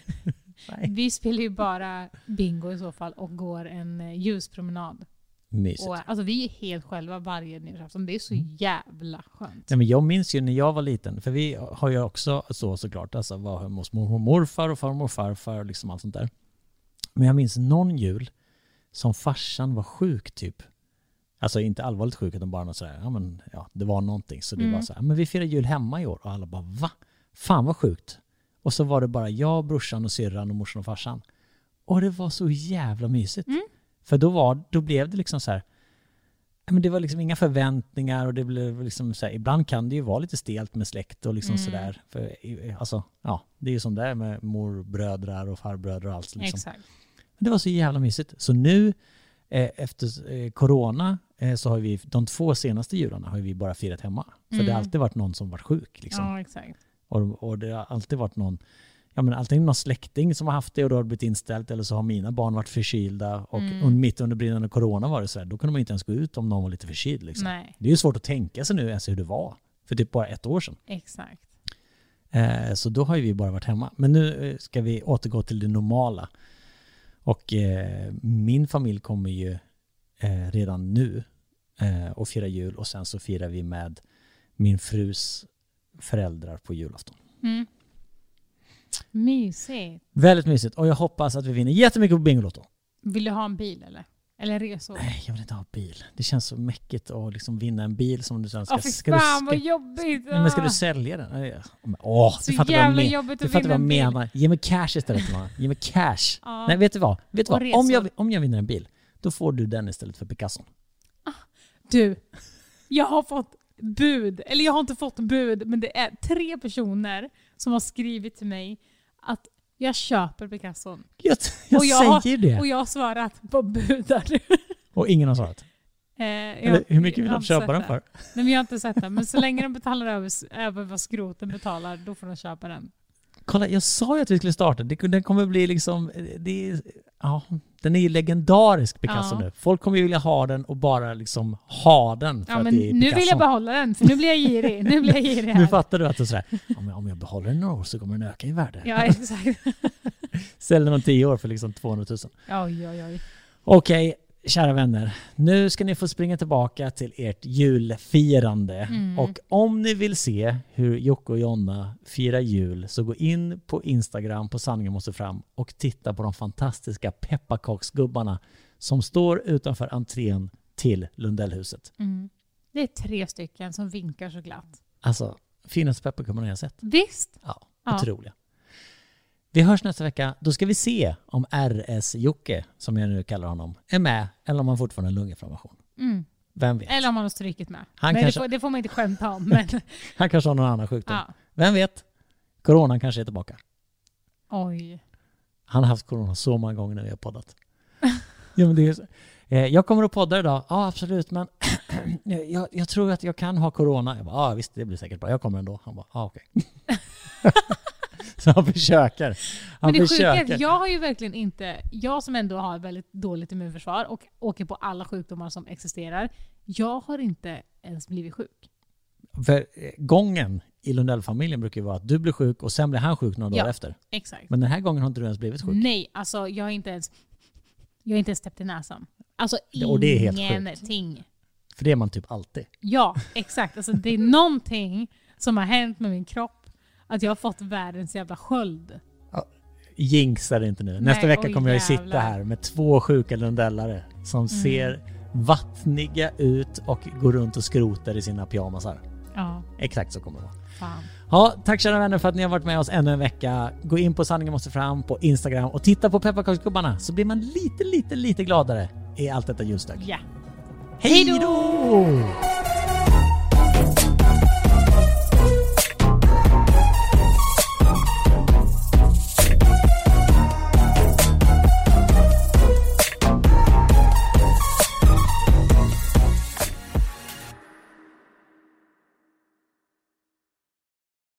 Vi spelar ju bara bingo i så fall och går en eh, ljuspromenad. Mysigt. Och, alltså vi är helt själva varje nyårsafton. Det är så Mm. jävla skönt. Nej, men jag minns ju när jag var liten, för vi har ju också så såklart, alltså var hemma hos mormor och morfar och farmor och farfar och liksom allt sånt där. Men jag minns någon jul som farsan var sjuk typ. Alltså inte allvarligt sjuk utan bara något sådär, ja men ja, det var någonting. Så det Mm. var så här, men vi firar jul hemma i år och alla bara va? Fan vad sjukt. Och så var det bara jag, brorsan och syrran och morsan och farsan. Och det var så jävla mysigt. Mm. För då, var, då blev det liksom så här, men det var liksom inga förväntningar och det blev liksom så här, ibland kan det ju vara lite stelt med släkt och liksom Mm. sådär. För alltså, ja, det är ju som det är med morbrödrar och farbrödrar och allt liksom. Exakt. Men det var så jävla mysigt. Så nu eh, efter eh, corona så har vi de två senaste jularna har vi bara firat hemma. För det Mm. har alltid varit någon som varit sjuk. Liksom. Ja, exakt. Och, och det har alltid varit någon, ja men alltid någon släkting som har haft det och då har det blivit inställt eller så har mina barn varit förkylda och Mm. mitt under brinnande corona var det så här, då kunde man inte ens gå ut om någon var lite förkyld. Liksom. Nej, Det är ju svårt att tänka sig nu ens hur det var för typ bara ett år sedan. exakt. Eh, så då har ju vi bara varit hemma. Men nu eh, ska vi återgå till det normala. Och eh, min familj kommer ju eh, redan nu eh, och fira jul och sen så firar vi med min frus föräldrar på julafton. Mm. Mysigt. Väldigt mysigt och jag hoppas att vi vinner jättemycket på Bingolotto. Vill du ha en bil eller? Eller resor? Nej, jag vill inte ha bil. Det känns så mäckigt att liksom vinna en bil som du sen ska... Åh fy du, fan vad ska, jobbigt! Nej, men ska du Ah. sälja den? Åh, Så du fattar vad jag jävla jobbigt Du att vinna vad jag menar. Ge mig cash istället. Ge mig cash. *laughs* Ja. Nej, vet du vad? Vet du vad? Om, jag, om jag vinner en bil, då får du den istället för Picasso. Du, jag har fått bud. Eller jag har inte fått bud, men det är tre personer som har skrivit till mig att jag köper Picasson. Jag, jag, Och jag- säger det. Och jag har svarat, vad budar du? *laughs* Och ingen har svarat. Eh, Eller, hur mycket vill har de köpa den det. för? Nej, men jag har inte sett den. Men så länge de betalar över, över vad skroten betalar, då får de köpa den. Kolla, jag sa ju att vi skulle starta. Det, den kommer bli liksom... Det är, ja, den är ju legendarisk, Picasso Ja. nu. Folk kommer ju vilja ha den och bara liksom ha den för Ja, att men det är nu Picasso. vill jag behålla den, för nu blir jag girig. Nu blir jag girig *laughs* Nu fattar du att det är sådär, ja, men om jag behåller den några år så kommer den öka i värde. Ja, exakt. Sälj den om tio år för liksom 200 000. Oj, oj, oj. Okej, kära vänner. Nu ska ni få springa tillbaka till ert julfirande. Mm. Och om ni vill se hur Jocke och Jonna firar jul så gå in på Instagram på Sanningen måste fram och titta på de fantastiska pepparkaksgubbarna som står utanför entrén till Lundellhuset. Mm. Det är tre stycken som vinkar så glatt. Alltså, finaste pepparkakorna jag sett. Visst? Ja, Ja. otroliga. Vi hörs nästa vecka. Då ska vi se om RS-Jocke, som jag nu kallar honom, är med eller om han fortfarande har lunginflammation. Mm. Vem vet? Eller om man har strykit med. Han Nej, kanske- det, får, det får man inte skämta om. Men, *laughs* Han kanske har någon annan sjukdom. ja. Vem vet? Coronan kanske är tillbaka. Oj. Han har haft corona så många gånger när vi har poddat. *laughs* ja, men det är så. Eh, Jag kommer att podda idag. Ja, absolut, men *clears throat* jag, jag tror att jag kan ha corona. Jag bara, ja visst, det blir säkert bra. Jag kommer ändå. Han bara, ja okej. *laughs* så han försöker. Han Men det sjuka är försöker. att jag har ju verkligen inte, jag som ändå har väldigt dåligt immunförsvar och åker på alla sjukdomar som existerar, jag har inte ens blivit sjuk. För eh, gången i Lundell-familjen brukar ju vara att du blir sjuk och sen blir han sjuk några dagar Ja. efter. Exakt. Men den här gången har inte du ens blivit sjuk. Nej, alltså jag har inte ens, jag har inte ens täppt i näsan. Alltså och det är helt sjukt. ingenting. För det är man typ alltid. Ja, exakt. Alltså det är någonting som har hänt med min kropp. Att jag har fått världens jävla sköld. Jinxa det inte nu. Nästa Nej, vecka oj, kommer jag ju sitta här med två sjuka lundellare som ser vattniga ut och går runt och skrotar i sina pyjamasar. Ja, Exakt så kommer det vara. fan. Ja, tack kära vänner för att ni har varit med oss ännu en vecka. Gå in på Sanningen måste fram på Instagram och titta på pepparkaksgubbarna så blir man lite, lite, lite gladare i allt detta julstök. Ja. Hej Hej då!